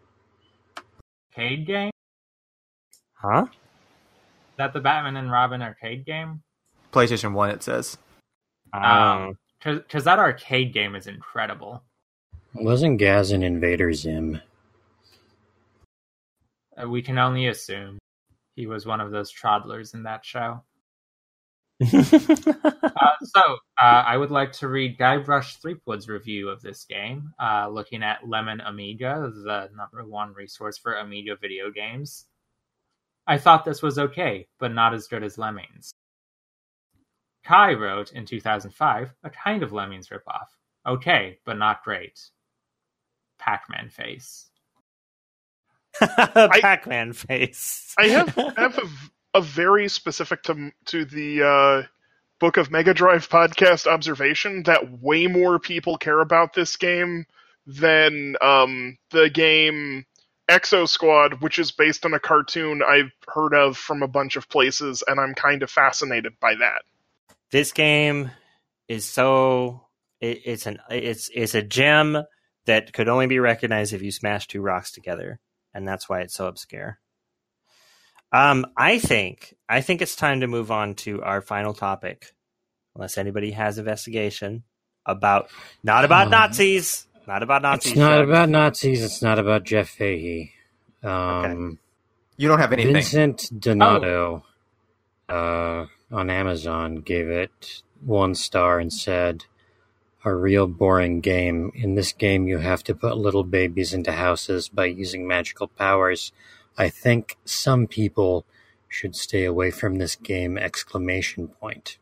arcade game? Huh? Is that the Batman and Robin arcade game? PlayStation One, it says. Um, Because that arcade game is incredible. Wasn't Gaz an Invader Zim? Uh, we can only assume he was one of those toddlers in that show. Uh, so, uh, I would like to read Guybrush Threepwood's review of this game, uh, looking at Lemon Amiga, the number one resource for Amiga video games. I thought this was okay, but not as good as Lemmings. Kai wrote in 2005 a kind of Lemmings ripoff. Okay, but not great. Pac Man face. Pac-Man face. I have I have a, a very specific to to the uh, Book of Mega Drive podcast observation that way more people care about this game than um, the game Exo Squad, which is based on a cartoon I've heard of from a bunch of places, and I'm kind of fascinated by that. this game is so it, it's an it's it's a gem that could only be recognized if you smash two rocks together and that's why it's so obscure um i think i think it's time to move on to our final topic unless anybody has investigation about not about Um, nazis not about nazis It's not Chuck. about Nazis. It's not about Jeff Fahey. Um, You don't have anything. Vincent Donato uh, on Amazon gave it one star and said, "A real boring game. In this game, you have to put little babies into houses by using magical powers. I think some people should stay away from this game!" Exclamation point.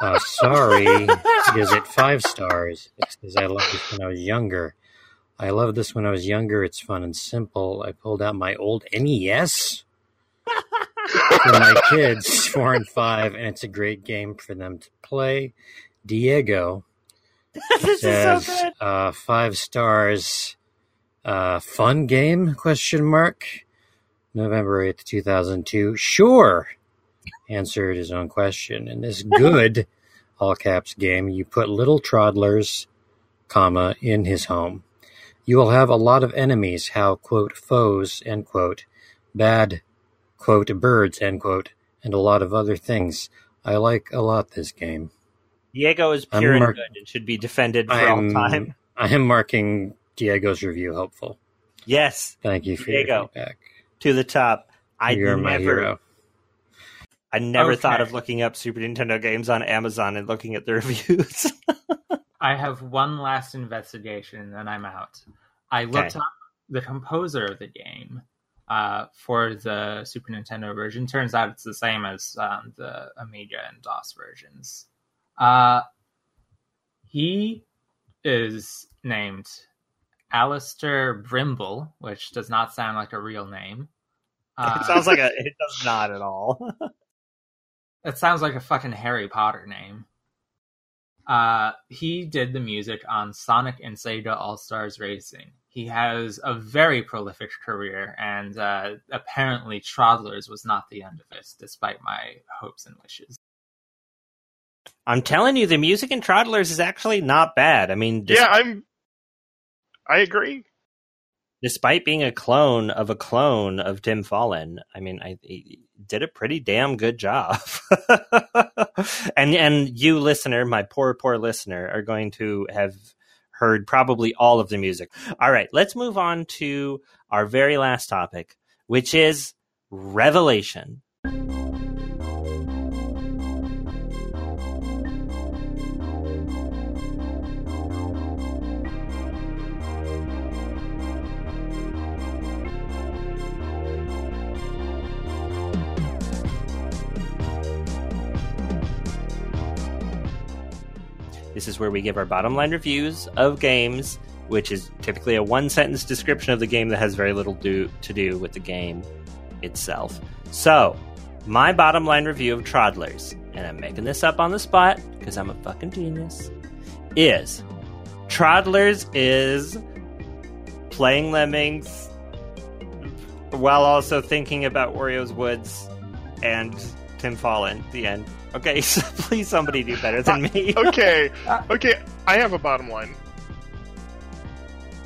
Uh, sorry, gives it five stars. It says I loved this when I was younger. I loved this when I was younger. It's fun and simple. I pulled out my old NES for my kids, four and five, and it's a great game for them to play. Diego this says is so good uh, five stars. Uh, fun game? Question mark. November eighth, two thousand two. Sure, answered his own question. In this good, all caps game, you put little toddlers, comma in his home. You will have a lot of enemies. How quote foes end quote bad quote birds end quote and a lot of other things. I like a lot this game. diego is I'm pure and good and should be defended for I all time I am marking Diego's review hopeful. yes Thank you for Diego. your feedback. to the top I You're never, my hero. I never Okay. thought of looking up Super Nintendo games on Amazon and looking at the reviews. I have one last investigation, and then I'm out. I looked Okay. up the composer of the game uh, for the Super Nintendo version. Turns out it's the same as um, the Amiga and DOS versions. Uh, he is named Alistair Brimble, which does not sound like a real name. Uh, it sounds like a. It does not at all. It sounds like a fucking Harry Potter name. Uh, he did the music on Sonic and Sega All Stars Racing. He has a very prolific career, and uh, apparently, Troddlers was not the end of it, despite my hopes and wishes. I'm telling you, the music in Troddlers is actually not bad. I mean, dis- Yeah, I'm. I agree. despite being a clone of a clone of Tim Fallen, I mean, I did a pretty damn good job. and and you listener, my poor poor listener, are going to have heard probably all of the music. All right, let's move on to our very last topic, which is Revelation. This is where we give our bottom line reviews of games, which is typically a one sentence description of the game that has very little do, to do with the game itself. So, my bottom line review of Troddlers, and I'm making this up on the spot because I'm a fucking genius, is Troddlers is playing Lemmings while also thinking about Wario's Woods and Tim Fallen. The end. Okay, so please somebody do better than me. Okay, uh, okay, I have a bottom line.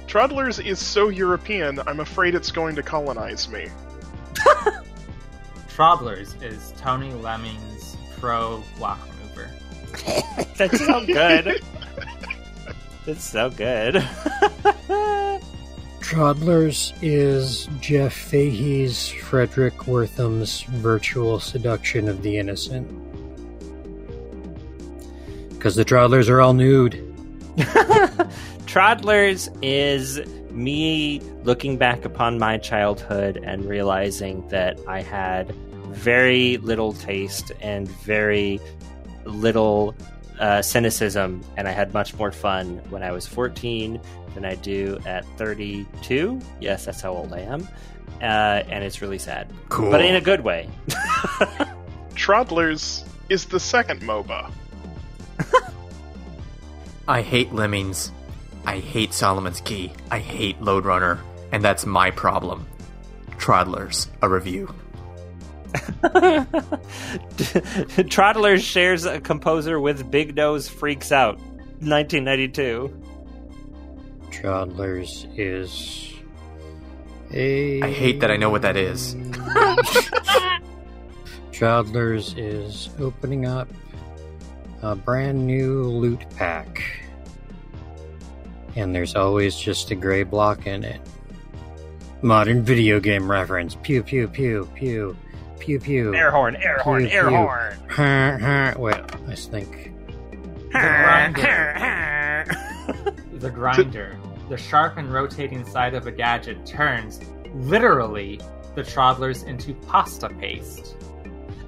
Troddlers is so European, I'm afraid it's going to colonize me. Troddlers is Tony Lemming's pro block mover. That's so good. It's so good. Troddlers is Jeff Fahey's Fredric Wertham's virtual seduction of the innocent. Because the Troddlers are all nude. Troddlers is me looking back upon my childhood and realizing that I had very little taste and very little uh, cynicism, and I had much more fun when I was 14 than I do at 32. Yes, that's how old I am. Uh, and it's really sad, Cool. but in a good way. Troddlers is the second MOBA. I hate lemmings. I hate Solomon's Key. I hate Lode Runner. And that's my problem. Troddlers, a review. Troddlers shares a composer with Big Nose Freaks Out, 1992. Troddlers is a. I hate that I know what that is. Troddlers is opening up a brand new loot pack. And there's always just a gray block in it. Modern video game reference. Pew pew pew pew. Pew pew. Air horn, air horn, Pew, air horn. Ha, ha. Wait, I think. The grinder, the sharp and rotating side of a gadget turns, literally, the Troddlers into pasta paste.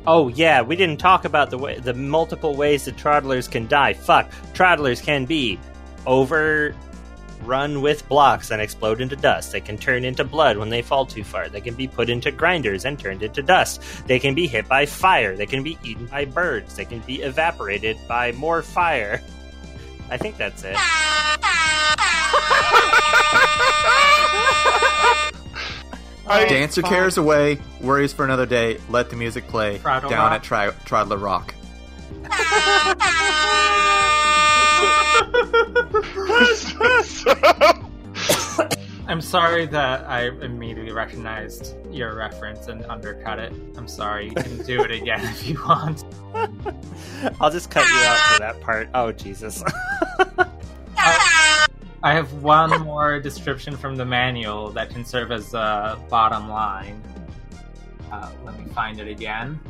oh yeah, we didn't talk about the way, the multiple ways that Troddlers can die. Fuck, Troddlers can be over run with blocks and explode into dust. They can turn into blood when they fall too far. They can be put into grinders and turned into dust. They can be hit by fire. They can be eaten by birds. They can be evaporated by more fire. I think that's it. I, Dance your cares away, worries for another day, let the music play Troddle down Rock. at Tri- Troddler Rock. I'm sorry that I immediately recognized your reference and undercut it. I'm sorry. You can do it again if you want. I'll just cut you out for that part. Oh Jesus. I have one more description from the manual that can serve as a bottom line. Uh, let me find it again.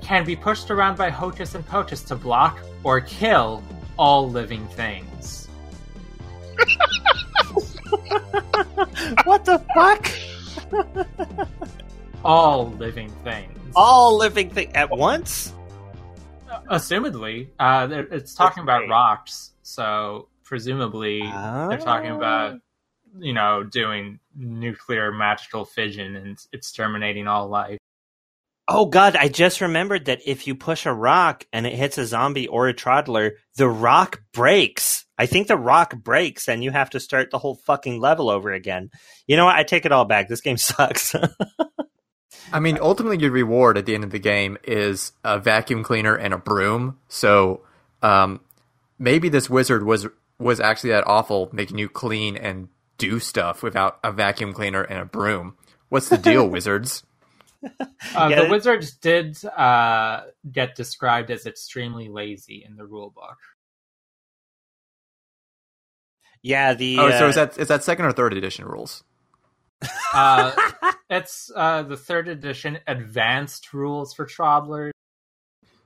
Can be pushed around by Hotus and Potus to block or kill all living things. what the fuck? All living things. All living thing at once? Assumedly, uh, it's talking about rocks, so presumably they're talking about you know doing nuclear magical fission and exterminating all life. Oh god, I just remembered that if you push a rock and it hits a zombie or a toddler, the rock breaks. I think the rock breaks and you have to start the whole fucking level over again. You know what? I take it all back. This game sucks. I mean, ultimately, your reward at the end of the game is a vacuum cleaner and a broom. So, um, maybe this wizard was was actually that awful, making you clean and do stuff without a vacuum cleaner and a broom. What's the deal, wizards? Uh, Yeah. the wizards did uh, get described as extremely lazy in the rulebook. Yeah, the Oh, so uh, is that is that second or third edition rules? Uh, it's uh, the third edition advanced rules for Travelers.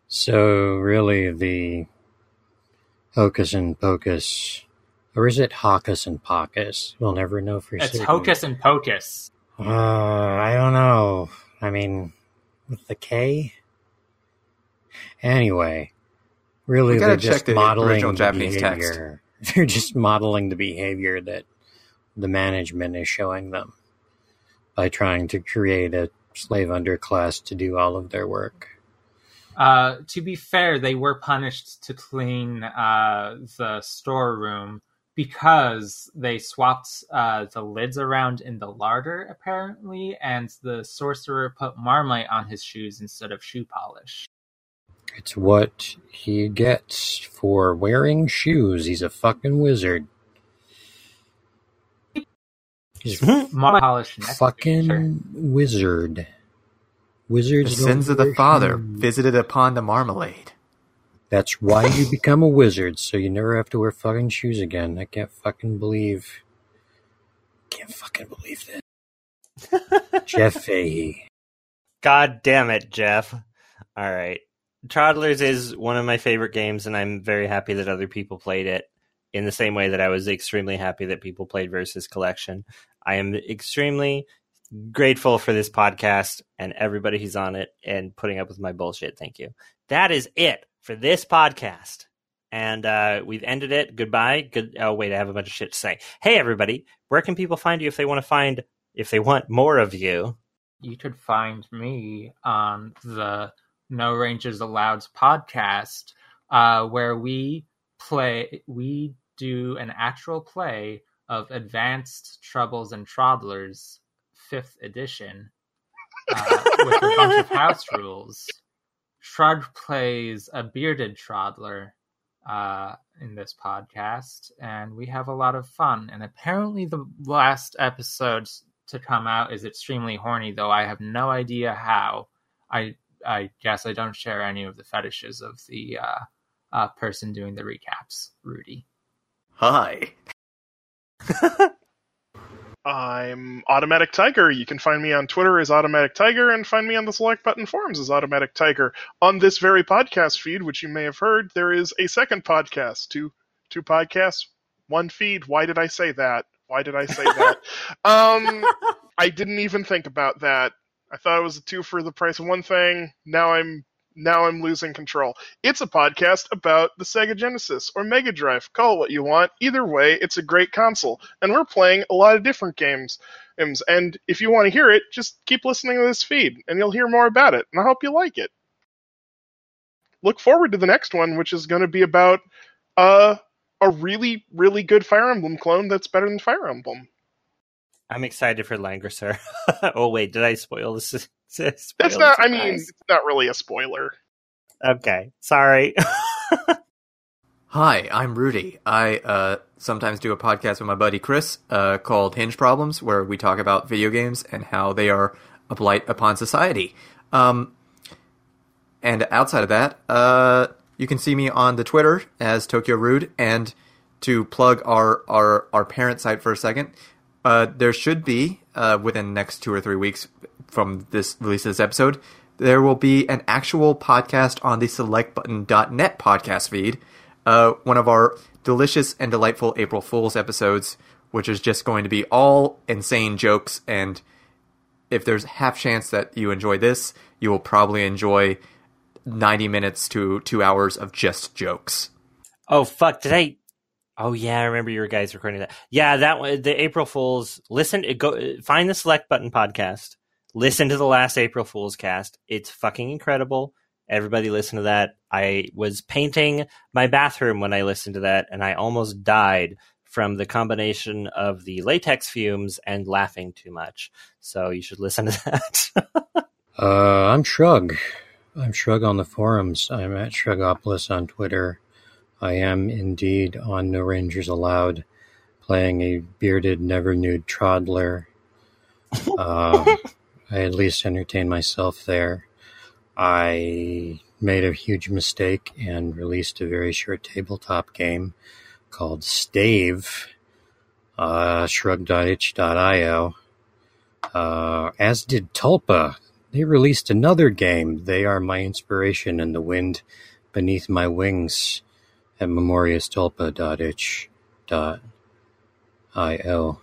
So really, the hocus and pocus, or is it hocus and pocus? We'll never know for sure. It's certain. hocus and pocus. Uh, I don't know. I mean, with the K. Anyway, really, We they're check just the modeling original the Japanese text. They're just modeling the behavior that the management is showing them by trying to create a slave underclass to do all of their work. Uh, to be fair, they were punished to clean uh, the storeroom because they swapped uh, the lids around in the larder, apparently, and the sorcerer put marmite on his shoes instead of shoe polish. It's what he gets for wearing shoes. He's a fucking wizard. He's hmm? a Marmite polish next to fucking sure. wizard. The Wizards don't sins of the father shoes. visited upon the marmalade. That's why you become a wizard, so you never have to wear fucking shoes again. I can't fucking believe. Can't fucking believe this. Jeff Fahey. God damn it, Jeff. All right. Troddlers is one of my favorite games, and I'm very happy that other people played it in the same way that I was extremely happy that people played Versus Collection. I am extremely grateful for this podcast and everybody who's on it and putting up with my bullshit. Thank you. That is it for this podcast. And uh, we've ended it. Goodbye. Good. Oh wait, I have a bunch of shit to say. Hey everybody, where can people find you if they want to find if they want more of you? you could find me on the No Ranges Allowed podcast, uh, where we play, we do an actual play of Advanced Troubles and Toddlers, fifth edition, uh, with a bunch of house rules. Shrug plays a bearded Troddler uh, in this podcast, and we have a lot of fun. And apparently, the last episode to come out is extremely horny, though I have no idea how. I I guess I don't share any of the fetishes of the uh, uh, person doing the recaps, Rudy. Hi. I'm Automatic Tiger. You can find me on Twitter as Automatic Tiger and find me on the Select Button forums as Automatic Tiger. On this very podcast feed, which you may have heard, there is a second podcast. Two two podcasts, one feed. Why did I say that? Why did I say that? um I didn't even think about that. I thought it was a two for the price of one thing. Now I'm now I'm losing control. It's a podcast about the Sega Genesis or Mega Drive. Call it what you want. Either way, it's a great console, and we're playing a lot of different games. And if you want to hear it, just keep listening to this feed, and you'll hear more about it. And I hope you like it. Look forward to the next one, which is going to be about uh, a really, really good Fire Emblem clone that's better than Fire Emblem. I'm excited for Langrisser. oh wait, did I spoil this? spoil It's not. I mean, it's not really a spoiler. okay, sorry. Hi, I'm Rudy. I uh, sometimes do a podcast with my buddy Chris uh, called Hinge Problems, where we talk about video games and how they are a blight upon society. Um, and outside of that, uh, you can see me on the Twitter as Tokyo Rude. And to plug our, our, our parent site for a second, uh, there should be, uh, within the next two or three weeks, from this release of this episode, there will be an actual podcast on the selectbutton.net podcast feed. Uh, one of our delicious and delightful April Fool's episodes, which is just going to be all insane jokes. And if there's half chance that you enjoy this, you will probably enjoy 90 minutes to two hours of just jokes. Oh fuck! Did I? Oh yeah, I remember you guys recording that. Yeah, that one, the April Fools. Listen, go find the Select Button podcast. Listen to the last April Fools cast. It's fucking incredible. Everybody listen to that. I was painting my bathroom when I listened to that, and I almost died from the combination of the latex fumes and laughing too much. So you should listen to that. Uh, I'm Shrug. I'm Shrug on the forums. I'm at Shrugopolis on Twitter. I am indeed on No Rangers Allowed, playing a bearded, never nude toddler. Uh, I at least entertain myself there. I made a huge mistake and released a very short tabletop game called Stave, uh, shrug.itch.io, uh, as did Tulpa. They released another game. They are my inspiration and the wind beneath my wings at memoriastulpa.itch.io.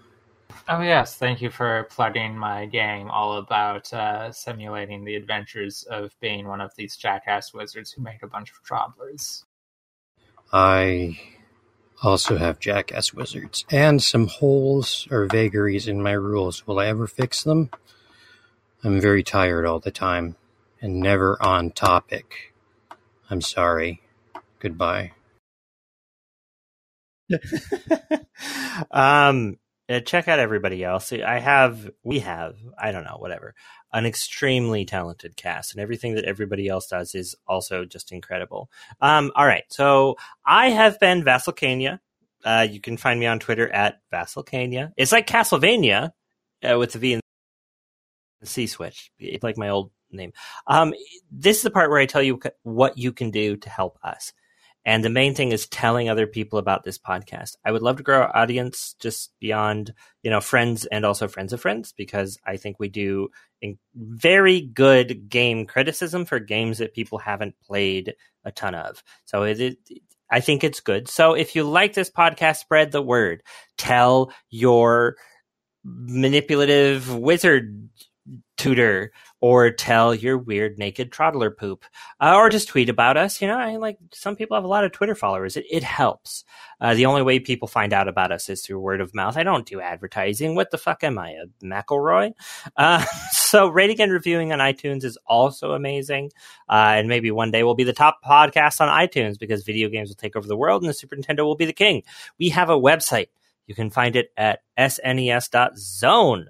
Oh yes, thank you for plugging my game all about uh, simulating the adventures of being one of these jackass wizards who make a bunch of travelers. I also have jackass wizards and some holes or vagaries in my rules. Will I ever fix them? I'm very tired all the time and never on topic. I'm sorry. Goodbye. Um, uh, check out everybody else. I have, we have, I don't know, whatever, an extremely talented cast, and everything that everybody else does is also just incredible. Um, all right, so I have been Vasselcania. Uh, you can find me on Twitter at Vasselcania. It's like Castlevania uh, with the V and the C switch. It's like my old name. Um, this is the part where I tell you what you can do to help us. And the main thing is telling other people about this podcast. I would love to grow our audience just beyond, you know, friends and also friends of friends, because I think we do very good game criticism for games that people haven't played a ton of. So it, it I think it's good. So if you like this podcast, spread the word. Tell your manipulative wizard tutor or tell your weird naked troddler poop uh, or just tweet about us you know I, like some people have a lot of twitter followers it, it helps. Uh, the only way people find out about us is through word of mouth i don't do advertising what the fuck am i a mcelroy? Uh, so rating and reviewing on itunes is also amazing uh, and maybe one day we'll be the top podcast on itunes because video games will take over the world and the super nintendo will be the king. We have a website. You can find it at snes.zone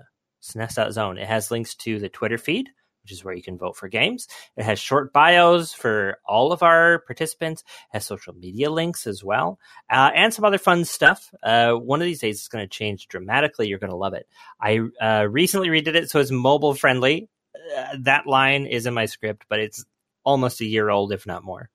SNES.zone. It has links to the Twitter feed, which is where you can vote for games. It has short bios for all of our participants, it has social media links as well, uh, and some other fun stuff. Uh, one of these days it's going to change dramatically. You're going to love it. I uh, recently redid it so it's mobile friendly. Uh, that line is in my script, but it's almost a year old, if not more.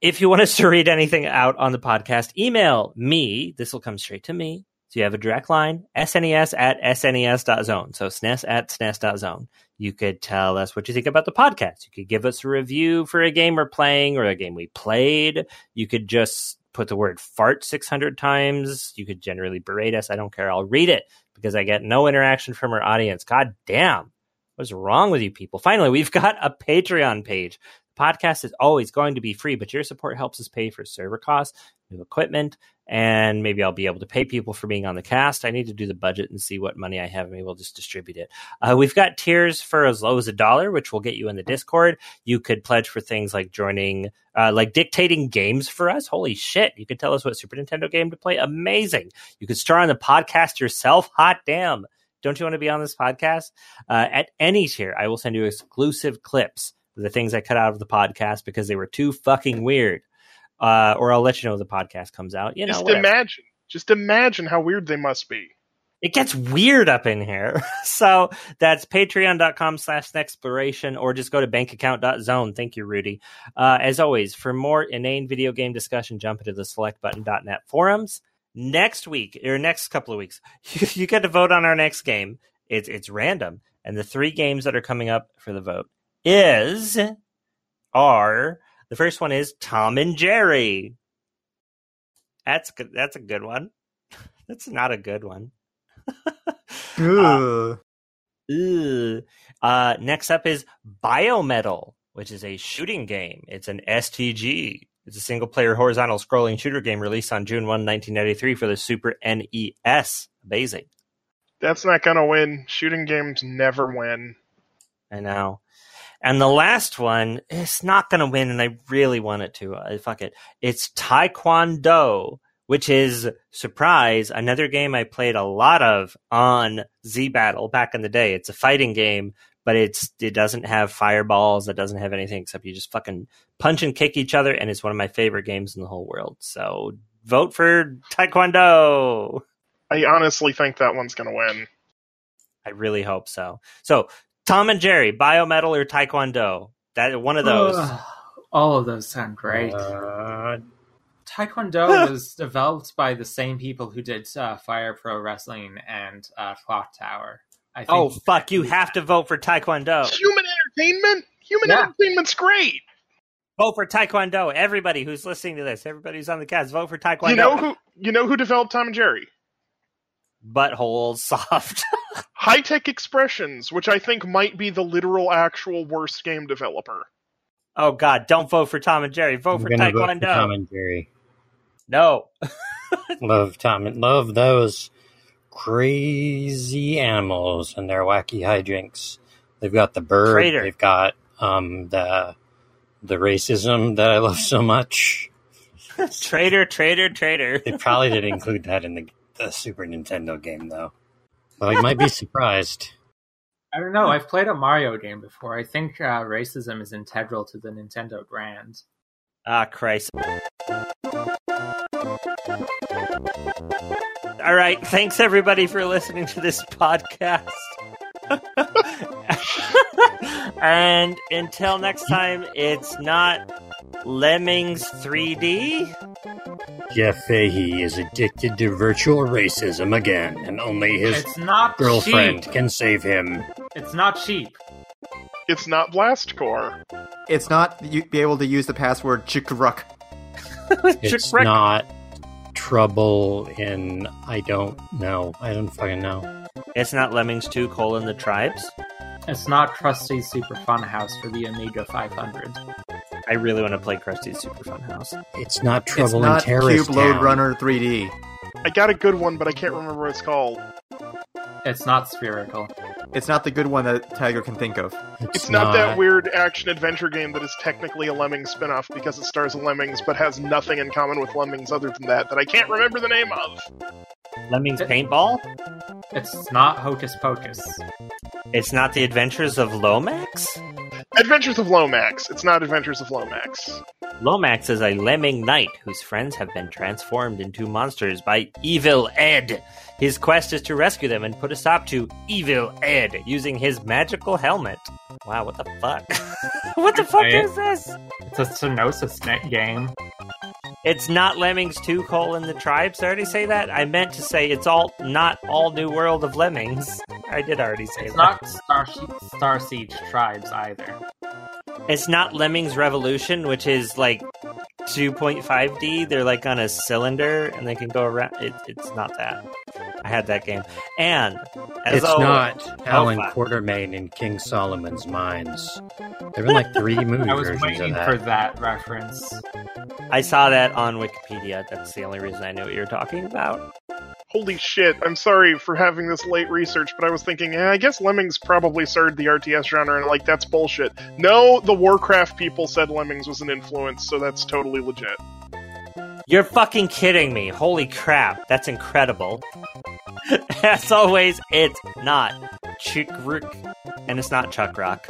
If you want us to read anything out on the podcast, email me. This will come straight to me so you have a direct line, SNES at SNES.zone. So SNES at SNES.zone. You could tell us what you think about the podcast. You could give us a review for a game we're playing or a game we played. You could just put the word fart 600 times. You could generally berate us. I don't care. I'll read it because I get no interaction from our audience. God damn. What's wrong with you people? Finally, we've got a Patreon page. Podcast is always going to be free, but your support helps us pay for server costs, new equipment, and maybe I'll be able to pay people for being on the cast. I need to do the budget and see what money I have. Maybe we'll just distribute it. Uh, we've got tiers for as low as a dollar, which will get you in the Discord. You could pledge for things like joining, uh, like dictating games for us. Holy shit! You could tell us what Super Nintendo game to play. Amazing. You could star on the podcast yourself. Hot damn! Don't you want to be on this podcast? Uh, at any tier, I will send you exclusive clips the things I cut out of the podcast because they were too fucking weird uh, or I'll let you know the podcast comes out. You know, just whatever. imagine, just imagine how weird they must be. It gets weird up in here. so that's patreon.com slash exploration or just go to bankaccount.zone. Thank you, Rudy. Uh, as always, for more inane video game discussion, jump into the selectbutton.net forums. Next week, or next couple of weeks, you, you get to vote on our next game. It's it's random, and the three games that are coming up for the vote is are the first one is Tom and Jerry. That's good. That's a good one. That's not a good one. Ugh. Ugh. Uh, next up is Biometal, which is a shooting game. It's an STG. It's a single player horizontal scrolling shooter game released on June 1, 1993 for the Super NES. Amazing. That's not gonna win. Shooting games never win. I know. And the last one, it's not going to win, and I really want it to. Uh, fuck it. It's Taekwondo, which is, surprise, another game I played a lot of on Z Battle back in the day. It's a fighting game, but it's it doesn't have fireballs. It doesn't have anything except you just fucking punch and kick each other, and it's one of my favorite games in the whole world. So vote for Taekwondo. I honestly think that one's gonna win. I really hope so. So Tom and Jerry, Biometal or Taekwondo? That one of those. Ugh, all of those sound great. Uh, Taekwondo was developed by the same people who did uh, Fire Pro Wrestling and uh, Clock Tower. I think oh fuck! You have to vote for Taekwondo. Human entertainment. Human Yeah. entertainment's great. Vote for Taekwondo. Everybody who's listening to this, everybody who's on the cast, vote for Taekwondo. You know who? You know who developed Tom and Jerry? Butthole soft. Hi Tech Expressions, which I think might be the literal, actual worst game developer. oh god! Don't vote for Tom and Jerry. Vote I'm for gonna vote for Taekwondo. Tom and Jerry. no. Love Tom and love those crazy animals and their wacky hijinks. They've got the bird. Traitor. They've got um the the racism that I love so much. traitor, traitor, traitor. They probably did include that in the, the Super Nintendo game though. But I might be surprised. I don't know. I've played a Mario game before. I think uh, racism is integral to the Nintendo brand. Ah, Christ. All right. Thanks, everybody, for listening to this podcast. and until next time, it's not Lemmings 3D. Jeff Fahey is addicted to virtual racism again, and only his It's not girlfriend cheap. can save him. It's not cheap. It's not Blast Corps. It's not you be able to use the password chikruck. It's Chick- not trouble in I don't know. I don't fucking know. It's not Lemmings 2 colon the tribes. It's not Krusty's Super Fun House for the Amiga 500. I really want to play Krusty's Super Fun House. It's not Trouble It's trouble not in Terrorist Cube Load Town. Runner 3D. I got a good one, but I can't remember what it's called. It's not spherical. It's not the good one that Tiger can think of. It's not, that weird action adventure game that is technically a Lemmings spin-off because it stars Lemmings but has nothing in common with Lemmings other than that that I can't remember the name of. Lemmings Paintball? It's not Hocus Pocus. It's not the Adventures of Lomax? Adventures of Lomax. It's not Adventures of Lomax. Lomax is a lemming knight whose friends have been transformed into monsters by Evil Ed. His quest is to rescue them and put a stop to Evil Ed using his magical helmet. Wow, what the fuck? what the fuck Right. is this? It's a Psygnosis net game. It's not Lemmings 2 colon the tribes. Did I already say that? I meant to say it's all not all new world of lemmings. I did already say It's that. It's not Star, Star Siege Tribes either. It's not Lemmings Revolution, which is like 2.5D. They're like on a cylinder and they can go around. It, it's not that. I had that game. And as It's al- not oh, Alan fuck. Quatermain in King Solomon's Mines. There were like three movie I was versions waiting of for that. that reference. I saw that on Wikipedia. That's the only reason I knew what you were talking about. Holy shit, I'm sorry for having this late research, but I was thinking, eh, I guess Lemmings probably started the RTS genre, and like, that's bullshit. No, the Warcraft people said Lemmings was an influence, so that's totally legit. You're fucking kidding me. Holy crap. That's incredible. As always, it's not Chick Rook and it's not Chuck Rock.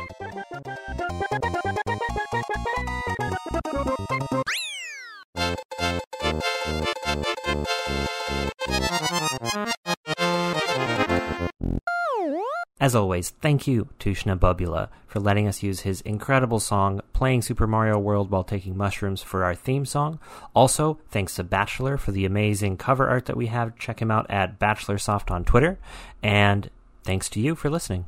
As always, thank you to Schnabubula for letting us use his incredible song playing Super Mario World while taking mushrooms for our theme song. Also, thanks to Bachelor for the amazing cover art that we have. Check him out at Bachelor Soft on Twitter. And Thanks to you for listening.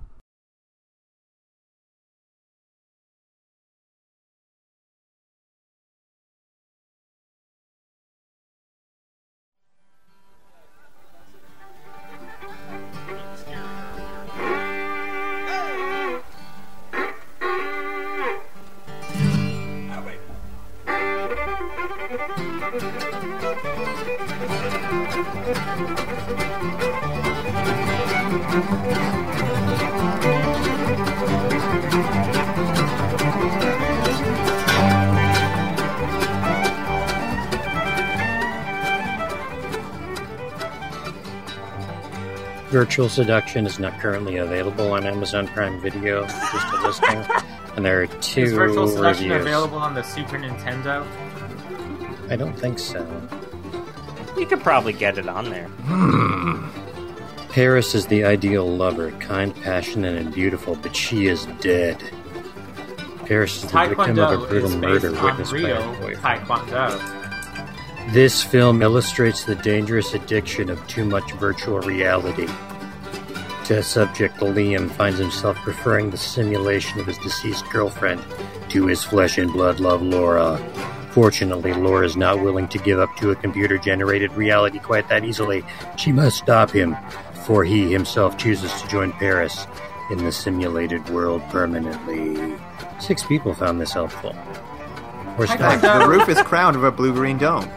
Virtual Seduction is not currently available on Amazon Prime Video, just a listing. And there are two Is Virtual Seduction reviews. available on the Super Nintendo? I don't think so. You could probably get it on there. Hmm. Paris is the ideal lover, kind, passionate, and beautiful, but she is dead. Paris is the victim of a brutal murder witnessed by real her boyfriend. Taekwondo. This film illustrates the dangerous addiction of too much virtual reality. To subject Liam finds himself preferring the simulation of his deceased girlfriend to his flesh and blood love Laura. Fortunately, Laura is not willing to give up to a computer generated reality quite that easily. She must stop him, for he himself chooses to join Paris in the simulated world permanently. Six people found this helpful. Where's I Scott? the roof is crowned with a blue green dome.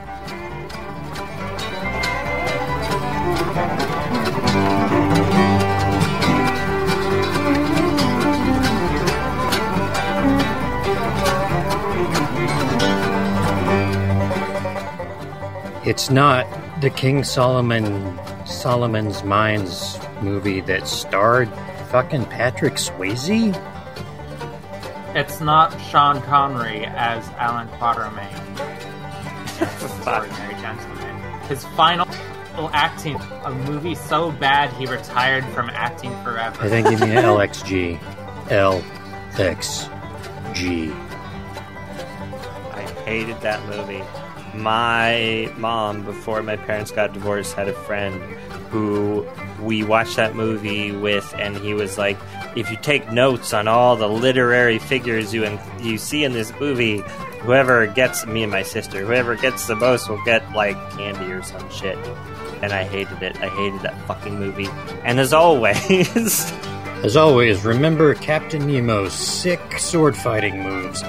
It's not the King Solomon Solomon's Mines movie that starred fucking Patrick Swayze? It's not Sean Connery as Alan Quatermain. Extraordinary Gentleman. His final acting, a movie so bad he retired from acting forever. I think you mean LXG. LXG. I hated that movie. My mom, before my parents got divorced, had a friend who we watched that movie with, and he was like, "If you take notes on all the literary figures you you see in this movie, whoever gets me and my sister, whoever gets the most will get like candy or some shit." And I hated it. I hated that fucking movie. And as always, As always, remember Captain Nemo's sick sword fighting moves.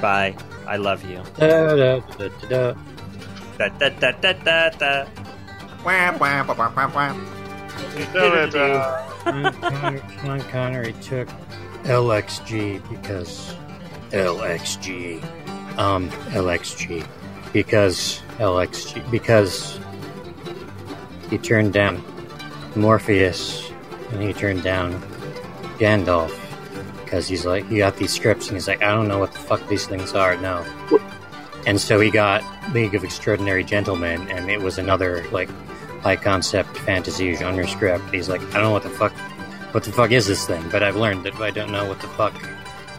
Goodbye. I love you. Da, da, da, da, da. Da, da, da, da, da, da. Wah, wah, wah, wah, wah, wah. Sean Connery, Sean Connery took LXG because LXG, um, LXG because LXG because he turned down Morpheus and he turned down Gandalf because he's like he got these scripts and he's like I don't know what the fuck these things are now, and so he got League of Extraordinary Gentlemen and it was another like high concept fantasy genre script. He's like, I don't know what the fuck, what the fuck is this thing? But I've learned that I don't know what the fuck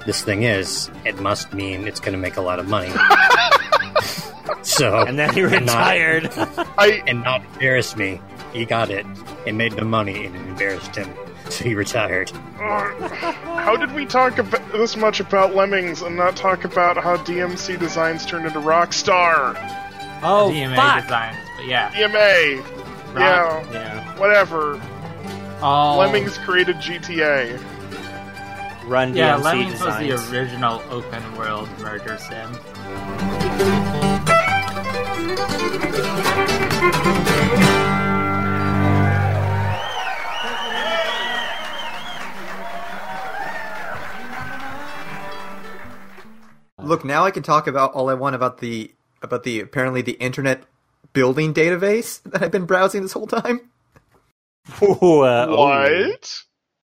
this thing is, it must mean it's going to make a lot of money. so And then he not- retired. I and not embarrass me. He got it. It made the money and it embarrassed him. So he retired. uh, how did we talk about this much about Lemmings and not talk about how DMC Designs turned into Rockstar? oh, DMA fuck. designs, but yeah. EMA, yeah, Yeah. whatever. Oh, Lemmings created GTA. Run Yeah, DMC Lemmings designs. was the original open world murder sim. Look, now I can talk about all I want about the about the apparently the internet building database that I've been browsing this whole time. Ooh, uh. What?